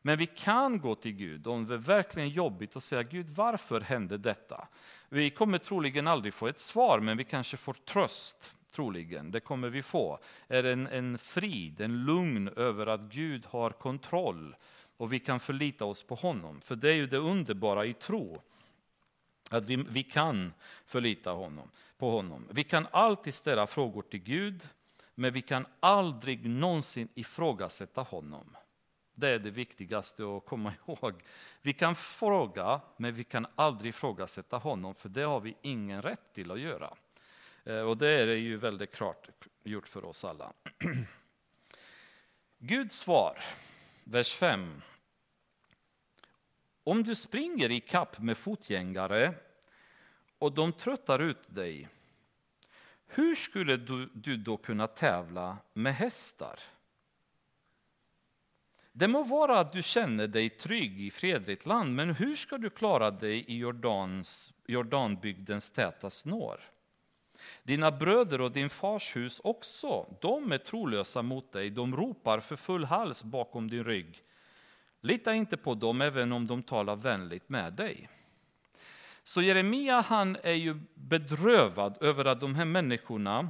Men vi kan gå till Gud om det är verkligen jobbigt och säga Gud varför hände detta? Vi kommer troligen aldrig få ett svar men vi kanske får tröst. Troligen, det kommer vi få. Är en, en frid, en lugn över att Gud har kontroll och vi kan förlita oss på honom. För det är ju det underbara i tro. Att vi, vi kan förlita honom, på honom. Vi kan alltid ställa frågor till Gud, men vi kan aldrig någonsin ifrågasätta honom. Det är det viktigaste att komma ihåg. Vi kan fråga, men vi kan aldrig ifrågasätta honom, för det har vi ingen rätt till att göra. Eh, och det är ju väldigt klart gjort för oss alla. Guds svar, vers 5. Om du springer i kapp med fotgängare och de tröttar ut dig, hur skulle du, du då kunna tävla med hästar? Det må vara att du känner dig trygg i fredligt land, men hur ska du klara dig i Jordans, Jordanbygdens täta snår? Dina bröder och din fars hus också, de är trolösa mot dig, de ropar för full hals bakom din rygg. Lita inte på dem även om de talar vänligt med dig. Så Jeremia han är ju bedrövad över att de här människorna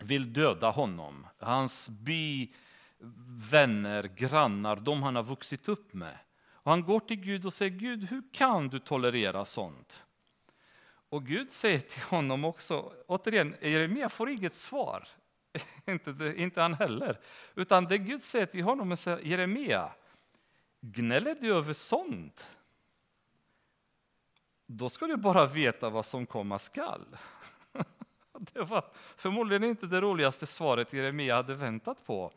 vill döda honom. Hans by vänner, grannar, de han har vuxit upp med. Och han går till Gud och säger, Gud hur kan du tolerera sånt? Och Gud säger till honom också, återigen, Jeremia får inget svar. inte, inte han heller. Utan det Gud säger till honom är, säger, Jeremia, gnäller du över sånt? Då ska du bara veta vad som komma skall. Det var förmodligen inte det roligaste svaret Jeremia hade väntat på.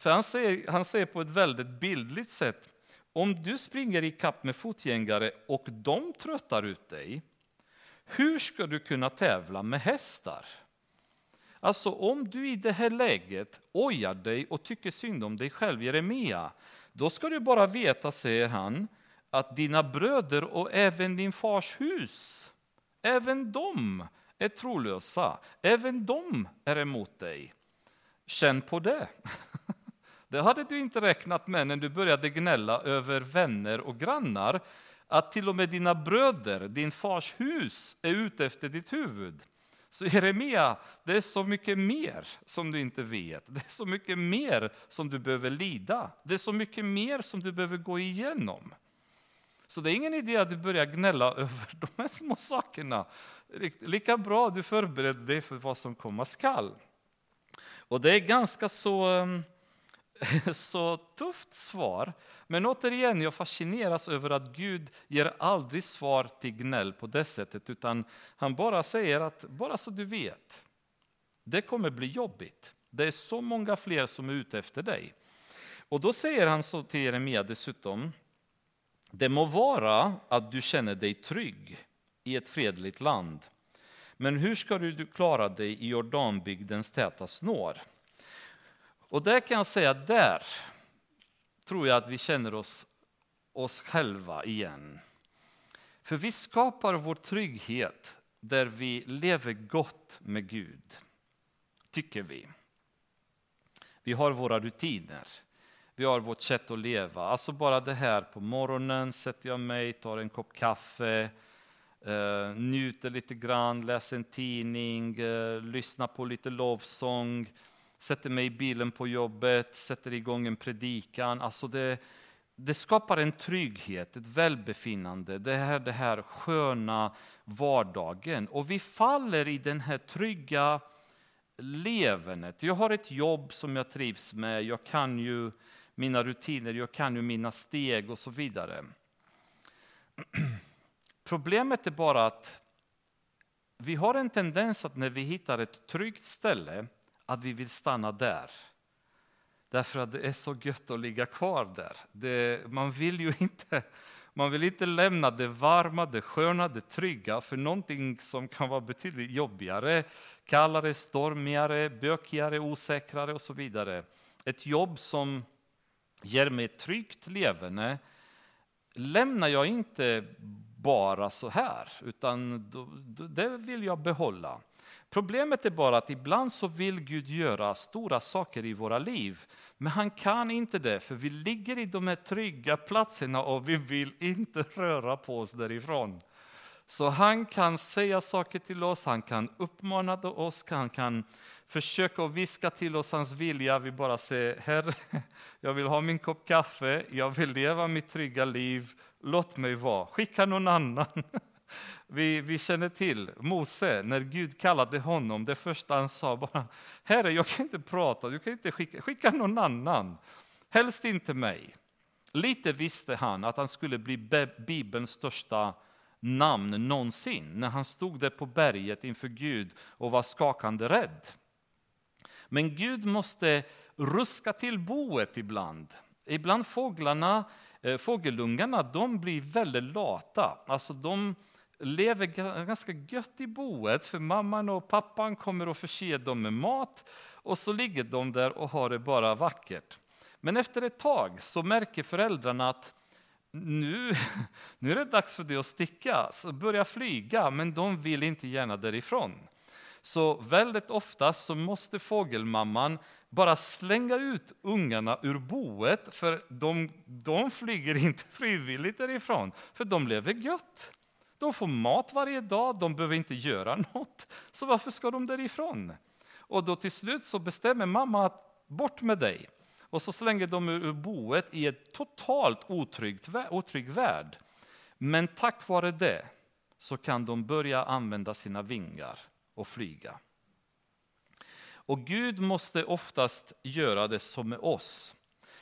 För han säger, han säger på ett väldigt bildligt sätt, om du springer i kapp med fotgängare och de tröttar ut dig, hur ska du kunna tävla med hästar? Alltså om du i det här läget ojar dig och tycker synd om dig själv, Jeremia, då ska du bara veta, säger han, att dina bröder och även din fars hus, även de är trolösa, även de är emot dig. Känn på det. Det hade du inte räknat med när du började gnälla över vänner och grannar, att till och med dina bröder, din fars hus, är ute efter ditt huvud. Så Jeremia, det är så mycket mer som du inte vet. Det är så mycket mer som du behöver lida. Det är så mycket mer som du behöver gå igenom. Så det är ingen idé att du börjar gnälla över de här små sakerna. Lika bra du förbereder dig för vad som komma skall. Och det är ganska så ehm, så tufft svar. Men återigen, jag fascineras över att Gud ger aldrig svar till gnäll på det sättet, utan han bara säger att, bara så du vet, det kommer bli jobbigt. Det är så många fler som är ute efter dig. Och då säger han så till Jeremia dessutom, det må vara att du känner dig trygg i ett fredligt land, men hur ska du klara dig i Jordanbygdens täta snår? Och där kan jag säga, där tror jag att vi känner oss, oss själva igen. För vi skapar vår trygghet där vi lever gott med Gud, tycker vi. Vi har våra rutiner, vi har vårt sätt att leva. Alltså bara det här på morgonen sätter jag mig, tar en kopp kaffe, eh, njuter lite grann, läser en tidning, eh, lyssnar på lite lovsång, sätter mig i bilen på jobbet, sätter igång en predikan. Alltså det, det skapar en trygghet, ett välbefinnande, det här, det här sköna vardagen. Och vi faller i den här trygga levernet. Jag har ett jobb som jag trivs med, jag kan ju mina rutiner, jag kan ju mina steg och så vidare. Problemet är bara att vi har en tendens att när vi hittar ett tryggt ställe att vi vill stanna där. Därför att det är så gött att ligga kvar där. Det, man vill ju inte Man vill inte lämna det varma, det sköna, det trygga för någonting som kan vara betydligt jobbigare, kallare, stormigare, bökigare, osäkrare och så vidare. Ett jobb som ger mig ett tryggt levande lämnar jag inte bara så här, utan det vill jag behålla. Problemet är bara att ibland så vill Gud göra stora saker i våra liv, men han kan inte det, för vi ligger i de här trygga platserna och vi vill inte röra på oss därifrån. Så han kan säga saker till oss, han kan uppmana oss, han kan försöka viska till oss hans vilja. Vi bara säger, Herre, jag vill ha min kopp kaffe, jag vill leva mitt trygga liv, låt mig vara, skicka någon annan. Vi, vi känner till Mose, när Gud kallade honom, det första han sa bara, Herre, jag kan inte prata, du kan inte skicka, skicka någon annan. Helst inte mig. Lite visste han att han skulle bli Bibelns största namn någonsin, när han stod där på berget inför Gud och var skakande rädd. Men Gud måste ruska till boet ibland. Ibland fåglarna, eh, fågelungarna, de blir väldigt lata. Alltså de lever ganska gött i boet, för mamman och pappan kommer och förser dem med mat och så ligger de där och har det bara vackert. Men efter ett tag så märker föräldrarna att nu, nu är det dags för dig att sticka, så börja flyga, men de vill inte gärna därifrån. Så väldigt ofta så måste fågelmamman bara slänga ut ungarna ur boet, för de, de flyger inte frivilligt därifrån, för de lever gött. De får mat varje dag, de behöver inte göra något. Så varför ska de därifrån? Och då till slut så bestämmer mamma att bort med dig. Och så slänger de ur boet i ett totalt otryggt, otrygg värld. Men tack vare det så kan de börja använda sina vingar och flyga. Och Gud måste oftast göra det som med oss.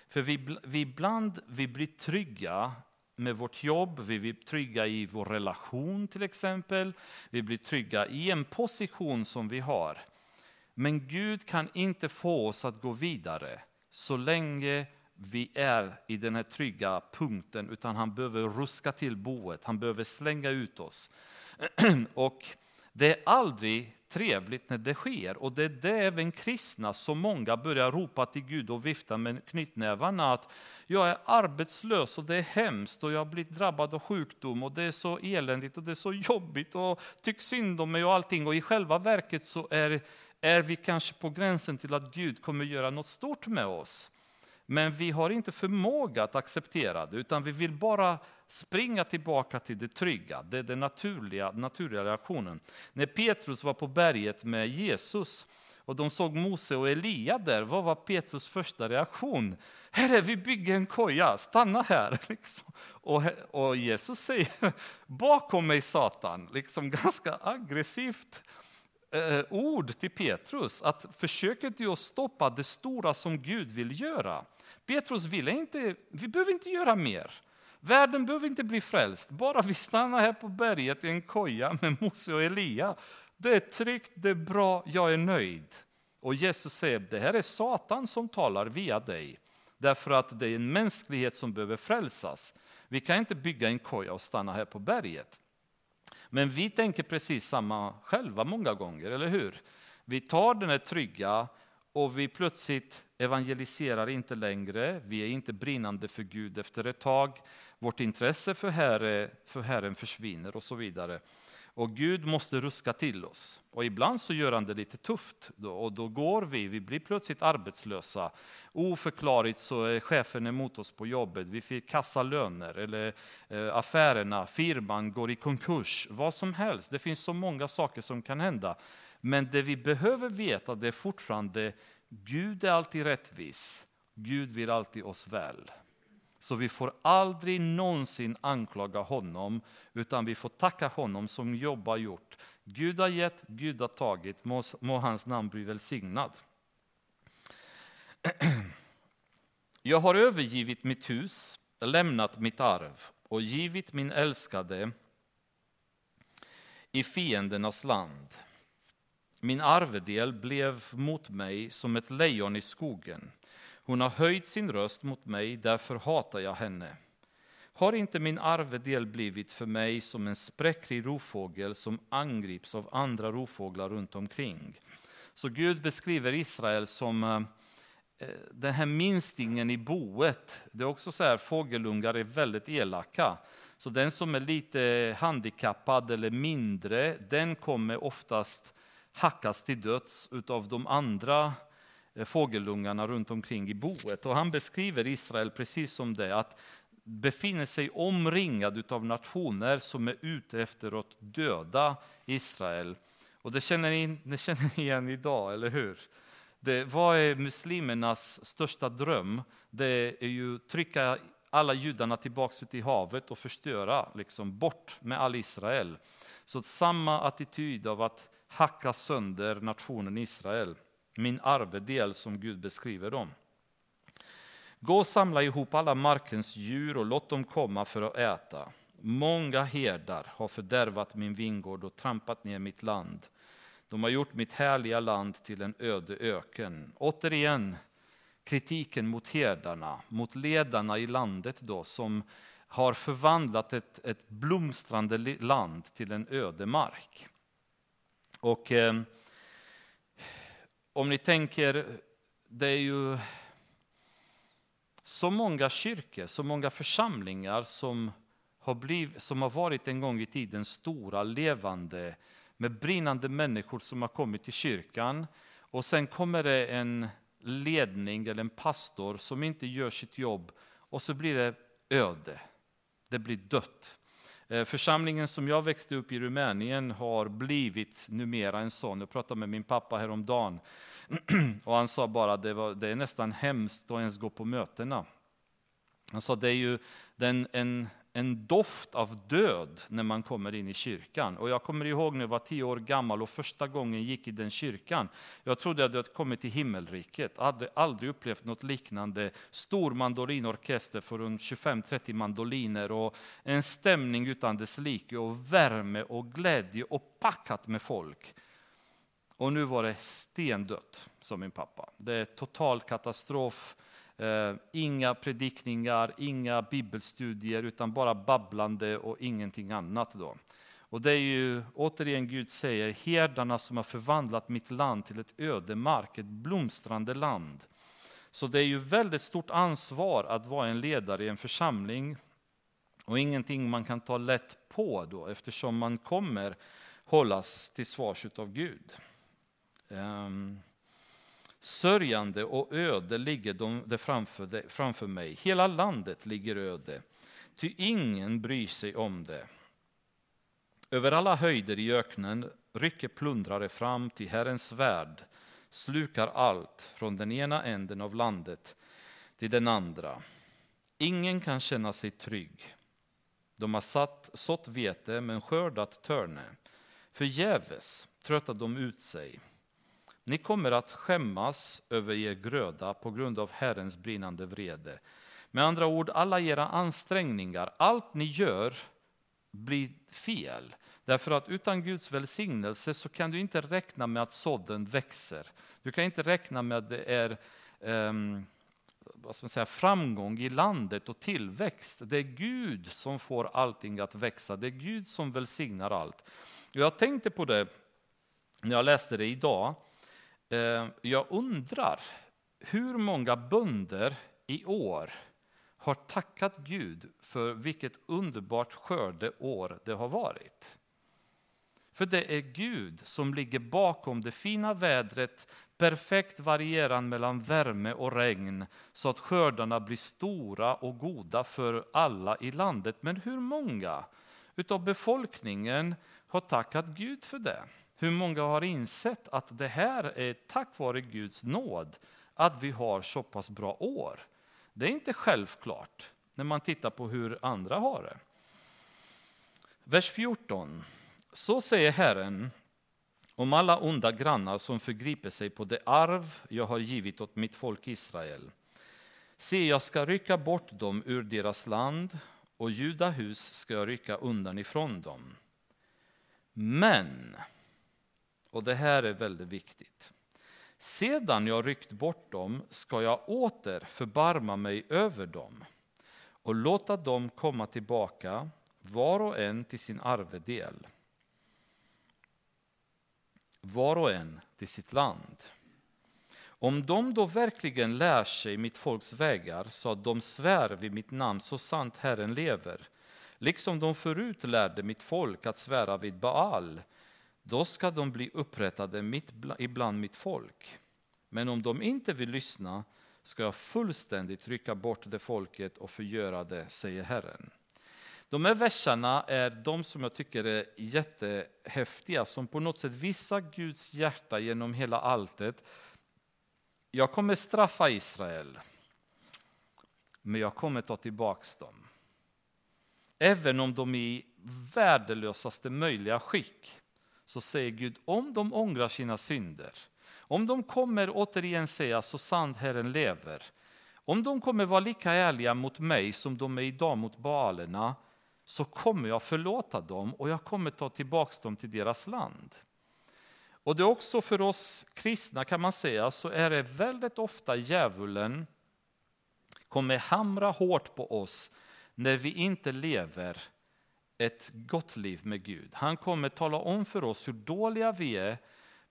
För vi, vi ibland vi blir trygga med vårt jobb, vi blir trygga i vår relation till exempel. Vi blir trygga i en position som vi har. Men Gud kan inte få oss att gå vidare så länge vi är i den här trygga punkten, utan han behöver ruska till boet, han behöver slänga ut oss. Och det är aldrig trevligt när det sker. Och det är det även kristna, som många börjar ropa till Gud och vifta med knytnävarna att jag är arbetslös och det är hemskt och jag har blivit drabbad av sjukdom och det är så eländigt och det är så jobbigt och tyck synd om mig och allting. Och i själva verket så är, är vi kanske på gränsen till att Gud kommer göra något stort med oss. Men vi har inte förmåga att acceptera det, utan vi vill bara springa tillbaka till det trygga. Det är den naturliga, naturliga reaktionen. När Petrus var på berget med Jesus och de såg Mose och Elia där, vad var Petrus första reaktion? Herre, vi bygger en koja, stanna här. Liksom. Och, och, Jesus säger, bakom mig Satan, liksom ganska aggressivt eh, ord till Petrus, att försöker du att stoppa det stora som Gud vill göra? Petrus ville inte, vi behöver inte göra mer. Världen behöver inte bli frälst, bara vi stannar här på berget i en koja med Mose och Elia. Det är tryggt, det är bra, jag är nöjd. Och Jesus säger, det här är Satan som talar via dig. Därför att det är en mänsklighet som behöver frälsas. Vi kan inte bygga en koja och stanna här på berget. Men vi tänker precis samma själva många gånger, eller hur? Vi tar den här trygga och vi plötsligt evangeliserar inte längre, vi är inte brinnande för Gud efter ett tag, vårt intresse för, herre, för Herren försvinner och så vidare. Och Gud måste ruska till oss. Och ibland så gör han det lite tufft då, och då går vi, vi blir plötsligt arbetslösa. Oförklarligt så är chefen emot oss på jobbet, vi fick kassa löner eller eh, affärerna, firman går i konkurs, vad som helst. Det finns så många saker som kan hända. Men det vi behöver veta det är fortfarande Gud är alltid rättvis. Gud vill alltid oss väl. Så vi får aldrig någonsin anklaga honom, utan vi får tacka honom som jobbar gjort. Gud har gett, Gud har tagit, må, må hans namn bli välsignad. Jag har övergivit mitt hus, lämnat mitt arv och givit min älskade i fiendernas land. Min arvedel blev mot mig som ett lejon i skogen. Hon har höjt sin röst mot mig, därför hatar jag henne. har inte min arvedel blivit för mig som en spräcklig rovfågel som angrips av andra rovfåglar runt omkring? Så Gud beskriver Israel som eh, den här minstingen i boet. Det är också så här, fågelungar är väldigt elaka. Så den som är lite handikappad eller mindre, den kommer oftast hackas till döds av de andra eh, fågelungarna runt omkring i boet. Och han beskriver Israel precis som det, att befinner sig omringad av nationer som är ute efter att döda Israel. Och det känner ni, det känner ni igen idag, eller hur? Det, vad är muslimernas största dröm? Det är ju att trycka alla judarna tillbaka ut i havet och förstöra, liksom bort med all Israel. Så samma attityd av att hacka sönder nationen Israel, min arvedel som Gud beskriver dem. Gå och samla ihop alla markens djur och låt dem komma för att äta. Många herdar har fördärvat min vingård och trampat ner mitt land. De har gjort mitt härliga land till en öde öken. Återigen kritiken mot herdarna, mot ledarna i landet då, som har förvandlat ett, ett blomstrande land till en öde mark. Och eh, om ni tänker, det är ju så många kyrkor, så många församlingar som har, blivit, som har varit en gång i tiden stora, levande, med brinnande människor som har kommit till kyrkan. Och sen kommer det en ledning eller en pastor som inte gör sitt jobb och så blir det öde. Det blir dött. Eh, församlingen som jag växte upp i Rumänien har blivit numera en sån. Jag pratade med min pappa häromdagen och han sa bara att det, det är nästan hemskt att ens gå på mötena. Han sa det är ju den, en, en doft av död när man kommer in i kyrkan. Och jag kommer ihåg när jag var tio år gammal och första gången gick i den kyrkan. Jag trodde att jag hade kommit till himmelriket. Jag hade aldrig upplevt något liknande. Stor mandolinorkester för 25-30 mandoliner och en stämning utan dess like och värme och glädje och packat med folk. Och nu var det stendött, sa min pappa. Det är total katastrof. Eh, inga predikningar, inga bibelstudier, utan bara babblande och ingenting annat. Då. Och det är ju återigen Gud säger, herdarna som har förvandlat mitt land till ett ödemark, ett blomstrande land. Så det är ju väldigt stort ansvar att vara en ledare i en församling och ingenting man kan ta lätt på då eftersom man kommer hållas till svars av Gud. Um, Sörjande och öde ligger de, det framför, det, framför mig. Hela landet ligger öde, ty ingen bryr sig om det. Över alla höjder i öknen rycker plundrare fram, till Herrens svärd slukar allt från den ena änden av landet till den andra. Ingen kan känna sig trygg. De har satt, sått vete men skördat törne. Förgäves tröttar de ut sig. Ni kommer att skämmas över er gröda på grund av Herrens brinnande vrede. Med andra ord, alla era ansträngningar, allt ni gör blir fel. Därför att utan Guds välsignelse så kan du inte räkna med att sådden växer. Du kan inte räkna med att det är um, vad ska man säga, framgång i landet och tillväxt. Det är Gud som får allting att växa. Det är Gud som välsignar allt. Jag tänkte på det när jag läste det idag. Eh, jag undrar hur många bönder i år har tackat Gud för vilket underbart skördeår det har varit. För det är Gud som ligger bakom det fina vädret, perfekt varierande mellan värme och regn, så att skördarna blir stora och goda för alla i landet. Men hur många utav befolkningen har tackat Gud för det? Hur många har insett att det här är tack vare Guds nåd att vi har så pass bra år? Det är inte självklart när man tittar på hur andra har det. Vers 14. Så säger Herren om alla onda grannar som förgriper sig på det arv jag har givit åt mitt folk Israel. Se, jag ska rycka bort dem ur deras land och Judahus ska jag rycka undan ifrån dem. Men och det här är väldigt viktigt. Sedan jag ryckt bort dem ska jag åter förbarma mig över dem och låta dem komma tillbaka, var och en till sin arvedel. Var och en till sitt land. Om de då verkligen lär sig mitt folks vägar så att de svär vid mitt namn så sant Herren lever, liksom de förut lärde mitt folk att svära vid Baal, då ska de bli upprättade mitt ibland mitt folk. Men om de inte vill lyssna ska jag fullständigt rycka bort det folket och förgöra det, säger Herren. De här verserna är de som jag tycker är jättehäftiga, som på något sätt visar Guds hjärta genom hela alltet. Jag kommer straffa Israel, men jag kommer ta tillbaka dem. Även om de är i värdelösaste möjliga skick, så säger Gud, om de ångrar sina synder, om de kommer återigen säga så sant Herren lever, om de kommer vara lika ärliga mot mig som de är idag mot Baalerna, så kommer jag förlåta dem och jag kommer ta tillbaka dem till deras land. Och det är också för oss kristna kan man säga, så är det väldigt ofta djävulen kommer hamra hårt på oss när vi inte lever ett gott liv med Gud. Han kommer tala om för oss hur dåliga vi är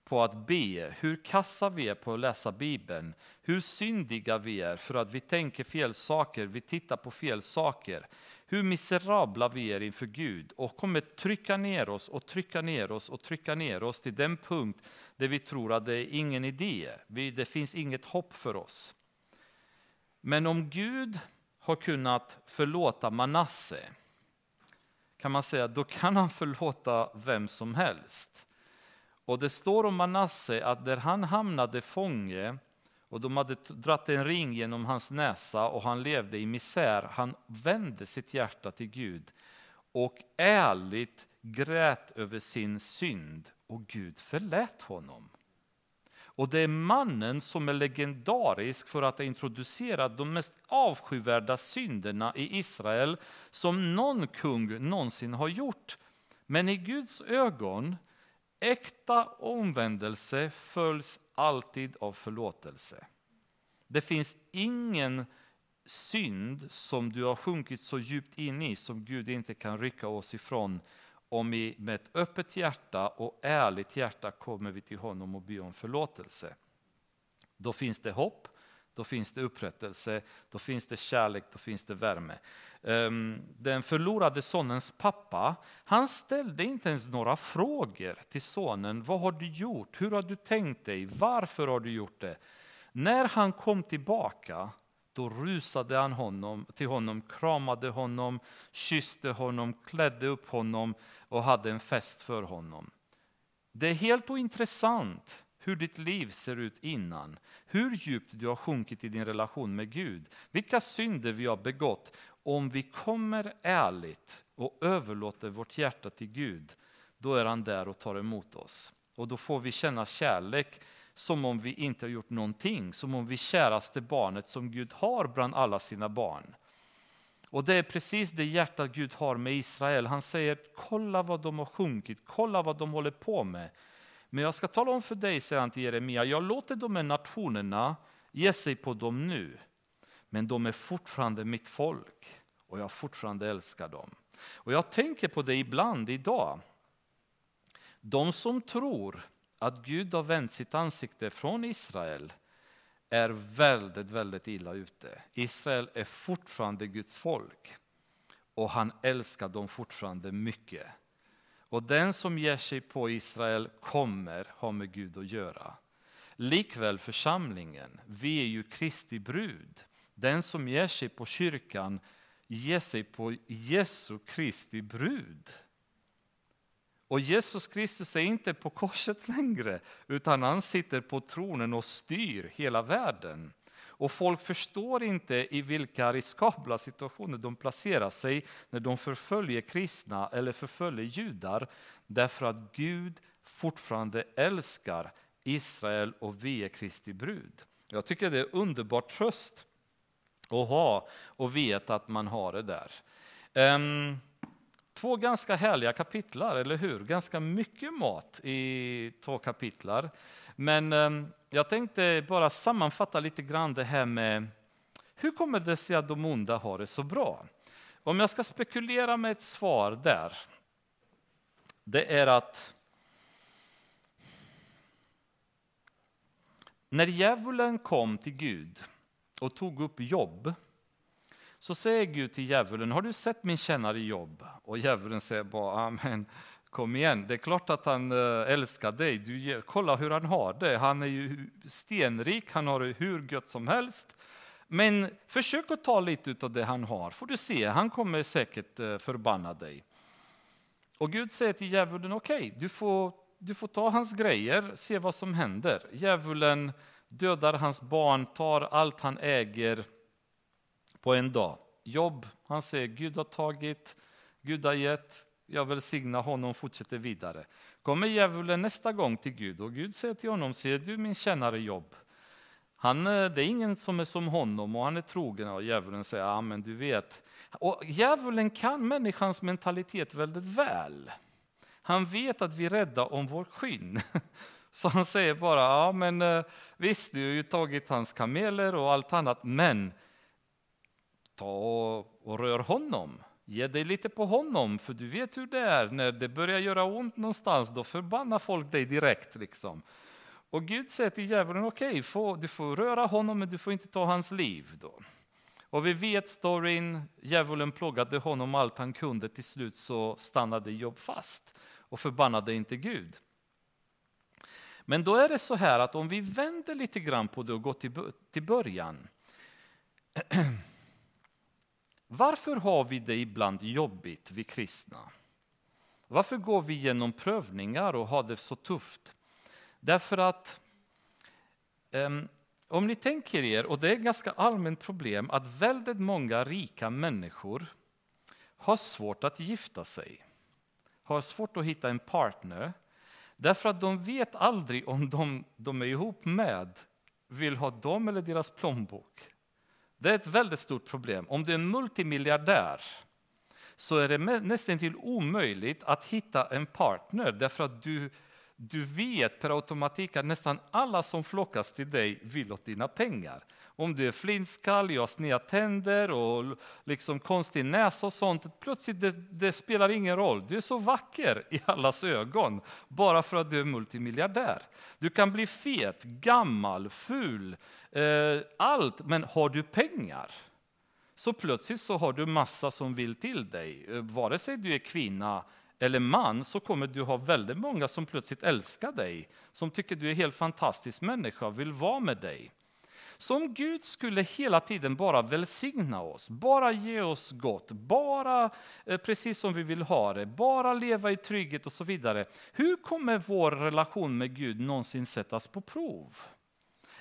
på att be, hur kassa vi är på att läsa Bibeln, hur syndiga vi är för att vi tänker fel saker, vi tittar på fel saker, hur miserabla vi är inför Gud och kommer trycka ner oss och trycka ner oss och trycka ner oss till den punkt där vi tror att det är ingen idé, det finns inget hopp för oss. Men om Gud har kunnat förlåta Manasse kan man säga då kan han förlåta vem som helst. Och det står om Manasse att där han hamnade fånge och de hade dratt en ring genom hans näsa och han levde i misär. Han vände sitt hjärta till Gud och ärligt grät över sin synd och Gud förlät honom. Och det är mannen som är legendarisk för att ha introducerat de mest avskyvärda synderna i Israel som någon kung någonsin har gjort. Men i Guds ögon Äkta omvändelse följs alltid av förlåtelse. Det finns ingen synd som du har sjunkit så djupt in i som Gud inte kan rycka oss ifrån om vi med ett öppet hjärta och ärligt hjärta kommer vi till honom och ber om förlåtelse. Då finns det hopp, då finns det upprättelse, då finns det kärlek, då finns det värme. Ehm, den förlorade sonens pappa, han ställde inte ens några frågor till sonen. Vad har du gjort? Hur har du tänkt dig? Varför har du gjort det? När han kom tillbaka, då rusade han honom, till honom, kramade honom, kysste honom, klädde upp honom och hade en fest för honom. Det är helt ointressant hur ditt liv ser ut innan, hur djupt du har sjunkit i din relation med Gud, vilka synder vi har begått. Om vi kommer ärligt och överlåter vårt hjärta till Gud, då är han där och tar emot oss. Och då får vi känna kärlek som om vi inte har gjort någonting, som om vi käraste barnet som Gud har bland alla sina barn. Och det är precis det hjärta Gud har med Israel. Han säger, kolla vad de har sjunkit, kolla vad de håller på med. Men jag ska tala om för dig, säger han till Jeremia, jag låter de här nationerna ge sig på dem nu. Men de är fortfarande mitt folk och jag fortfarande älskar dem. Och jag tänker på det ibland idag. De som tror att Gud har vänt sitt ansikte från Israel är väldigt, väldigt illa ute. Israel är fortfarande Guds folk och han älskar dem fortfarande mycket. Och den som ger sig på Israel kommer ha med Gud att göra. Likväl församlingen, vi är ju Kristi brud. Den som ger sig på kyrkan ger sig på Jesu Kristi brud. Och Jesus Kristus är inte på korset längre, utan han sitter på tronen och styr hela världen. Och folk förstår inte i vilka riskabla situationer de placerar sig när de förföljer kristna eller förföljer judar. Därför att Gud fortfarande älskar Israel och vi är Kristi brud. Jag tycker det är underbart tröst att ha och veta att man har det där. Ehm, Två ganska härliga kapitlar, eller hur? Ganska mycket mat i två kapitlar. Men ehm, jag tänkte bara sammanfatta lite grann det här med hur kommer det sig att de onda har det så bra? Om jag ska spekulera med ett svar där, det är att när djävulen kom till Gud och tog upp jobb, så säger Gud till djävulen, har du sett min tjänare jobb? Och djävulen säger bara, amen, kom igen, det är klart att han eh, älskar dig. Du, kolla hur han har det, han är ju stenrik, han har det hur gött som helst. Men försök att ta lite av det han har, får du se, han kommer säkert eh, förbanna dig. Och Gud säger till djävulen, okej, okay, du, får, du får ta hans grejer, se vad som händer. Djävulen dödar hans barn, tar allt han äger på en dag. Jobb, han säger Gud har tagit, Gud har gett, jag välsignar honom, fortsätter vidare. Kommer djävulen nästa gång till Gud och Gud säger till honom, ser du min tjänare Jobb? Han, eh, det är ingen som är som honom och han är trogen. Och djävulen säger, ja men du vet. Och djävulen kan människans mentalitet väldigt väl. Han vet att vi är rädda om vår skinn. Så han säger bara, ja men eh, visst, du har ju tagit hans kameler och allt annat, men ta och rör honom. Ge dig lite på honom, för du vet hur det är. När det börjar göra ont någonstans, då förbannar folk dig direkt. Liksom. Och Gud säger till djävulen, okej, okay, du får röra honom, men du får inte ta hans liv. Då. Och vi vet storyn, djävulen plågade honom allt han kunde. Till slut så stannade Jobb fast och förbannade inte Gud. Men då är det så här att om vi vänder lite grann på det och går till början. Varför har vi det ibland jobbigt, vi kristna? Varför går vi igenom prövningar och har det så tufft? Därför att um, om ni tänker er, och det är ett ganska allmänt problem, att väldigt många rika människor har svårt att gifta sig. Har svårt att hitta en partner. Därför att de vet aldrig om de de är ihop med vill ha dem eller deras plånbok. Det är ett väldigt stort problem. Om du är multimiljardär så är det nästan till omöjligt att hitta en partner därför att du, du vet per automatik att nästan alla som flockas till dig vill åt dina pengar. Om du är flintskallig, har sneda tänder och liksom konstig näsa och sånt, plötsligt det, det, spelar ingen roll. Du är så vacker i allas ögon bara för att du är multimiljardär. Du kan bli fet, gammal, ful, eh, allt, men har du pengar så plötsligt så har du massa som vill till dig. Eh, vare sig du är kvinna eller man så kommer du ha väldigt många som plötsligt älskar dig, som tycker du är en helt fantastisk människa och vill vara med dig. Så om Gud skulle hela tiden bara välsigna oss, bara ge oss gott, bara eh, precis som vi vill ha det, bara leva i trygghet och så vidare. Hur kommer vår relation med Gud någonsin sättas på prov?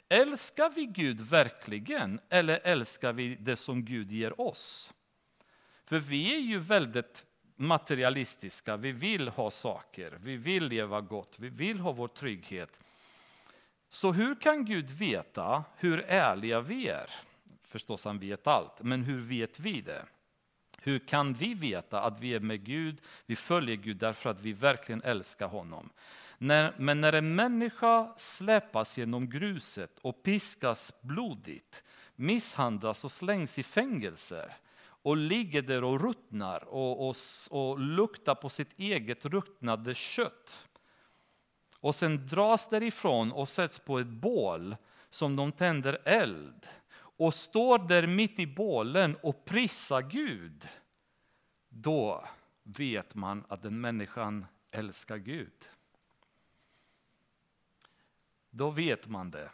Älskar vi Gud verkligen eller älskar vi det som Gud ger oss? För vi är ju väldigt materialistiska, vi vill ha saker, vi vill leva gott, vi vill ha vår trygghet. Så hur kan Gud veta hur ärliga vi är? Förstås, han vet allt, men hur vet vi det? Hur kan vi veta att vi är med Gud, vi följer Gud därför att vi verkligen älskar honom? När, men när en människa släpas genom gruset och piskas blodigt, misshandlas och slängs i fängelser och ligger där och ruttnar och, och, och luktar på sitt eget ruttnade kött och sen dras därifrån och sätts på ett bål som de tänder eld och står där mitt i bålen och prisar Gud, då vet man att den människan älskar Gud. Då vet man det.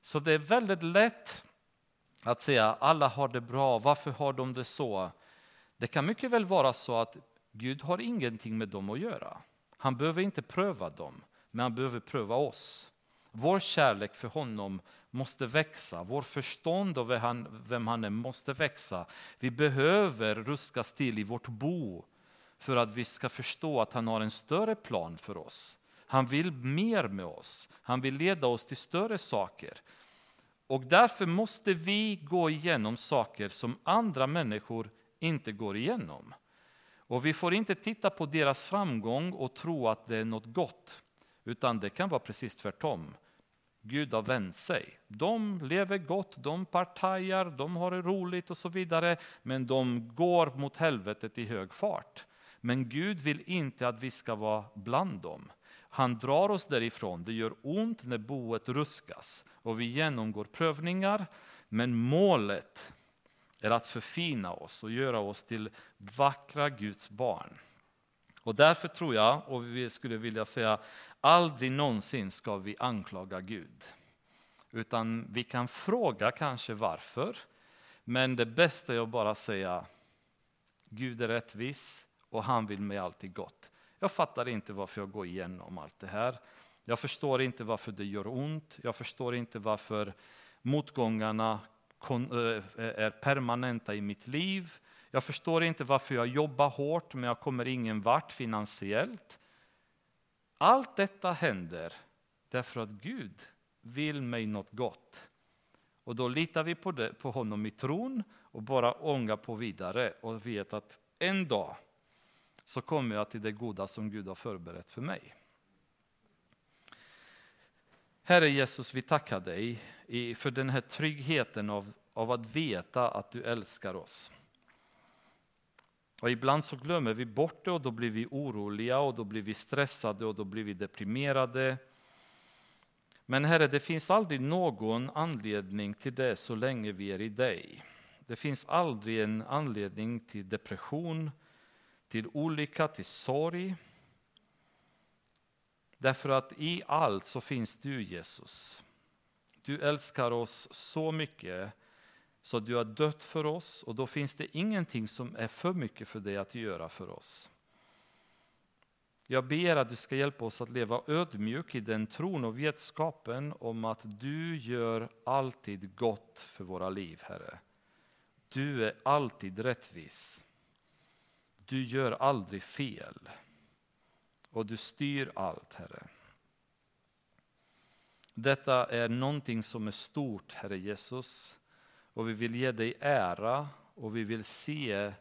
Så det är väldigt lätt att säga alla har det bra, varför har de det så? Det kan mycket väl vara så att Gud har ingenting med dem att göra. Han behöver inte pröva dem men han behöver pröva oss. Vår kärlek för honom måste växa, vår förstånd av vem han är måste växa. Vi behöver ruskas till i vårt bo för att vi ska förstå att han har en större plan för oss. Han vill mer med oss, han vill leda oss till större saker. Och därför måste vi gå igenom saker som andra människor inte går igenom. Och vi får inte titta på deras framgång och tro att det är något gott. Utan det kan vara precis tvärtom. Gud har vänt sig. De lever gott, de partajar, de har det roligt och så vidare, men de går mot helvetet i hög fart. Men Gud vill inte att vi ska vara bland dem. Han drar oss därifrån. Det gör ont när boet ruskas och vi genomgår prövningar. Men målet är att förfina oss och göra oss till vackra Guds barn. Och därför tror jag, och vi skulle vilja säga, aldrig någonsin ska vi anklaga Gud. Utan vi kan fråga kanske varför, men det bästa är att bara säga Gud är rättvis och han vill mig alltid gott. Jag fattar inte varför jag går igenom allt det här. Jag förstår inte varför det gör ont. Jag förstår inte varför motgångarna eh, är permanenta i mitt liv. Jag förstår inte varför jag jobbar hårt men jag kommer ingen vart finansiellt. Allt detta händer därför att Gud vill mig något gott. Och då litar vi på, det, på honom i tron och bara ångar på vidare och vet att en dag så kommer jag till det goda som Gud har förberett för mig. Herre Jesus, vi tackar dig för den här tryggheten av, av att veta att du älskar oss. Och ibland så glömmer vi bort det och då blir vi oroliga och då blir vi stressade och då blir vi deprimerade. Men Herre, det finns aldrig någon anledning till det så länge vi är i dig. Det finns aldrig en anledning till depression, till olycka, till sorg. Därför att i allt så finns du Jesus. Du älskar oss så mycket så du har dött för oss och då finns det ingenting som är för mycket för dig att göra för oss. Jag ber att du ska hjälpa oss att leva ödmjuk i den tron och vetskapen om att du gör alltid gott för våra liv, Herre. Du är alltid rättvis. Du gör aldrig fel. Och du styr allt, Herre. Detta är någonting som är stort, Herre Jesus. Och vi vill ge dig ära och vi vill se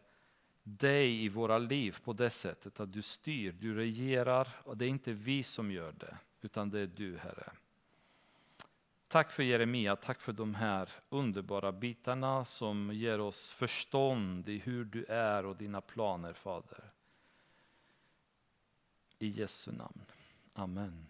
dig i våra liv på det sättet att du styr, du regerar och det är inte vi som gör det, utan det är du, Herre. Tack för Jeremia, tack för de här underbara bitarna som ger oss förstånd i hur du är och dina planer, Fader. I Jesu namn. Amen.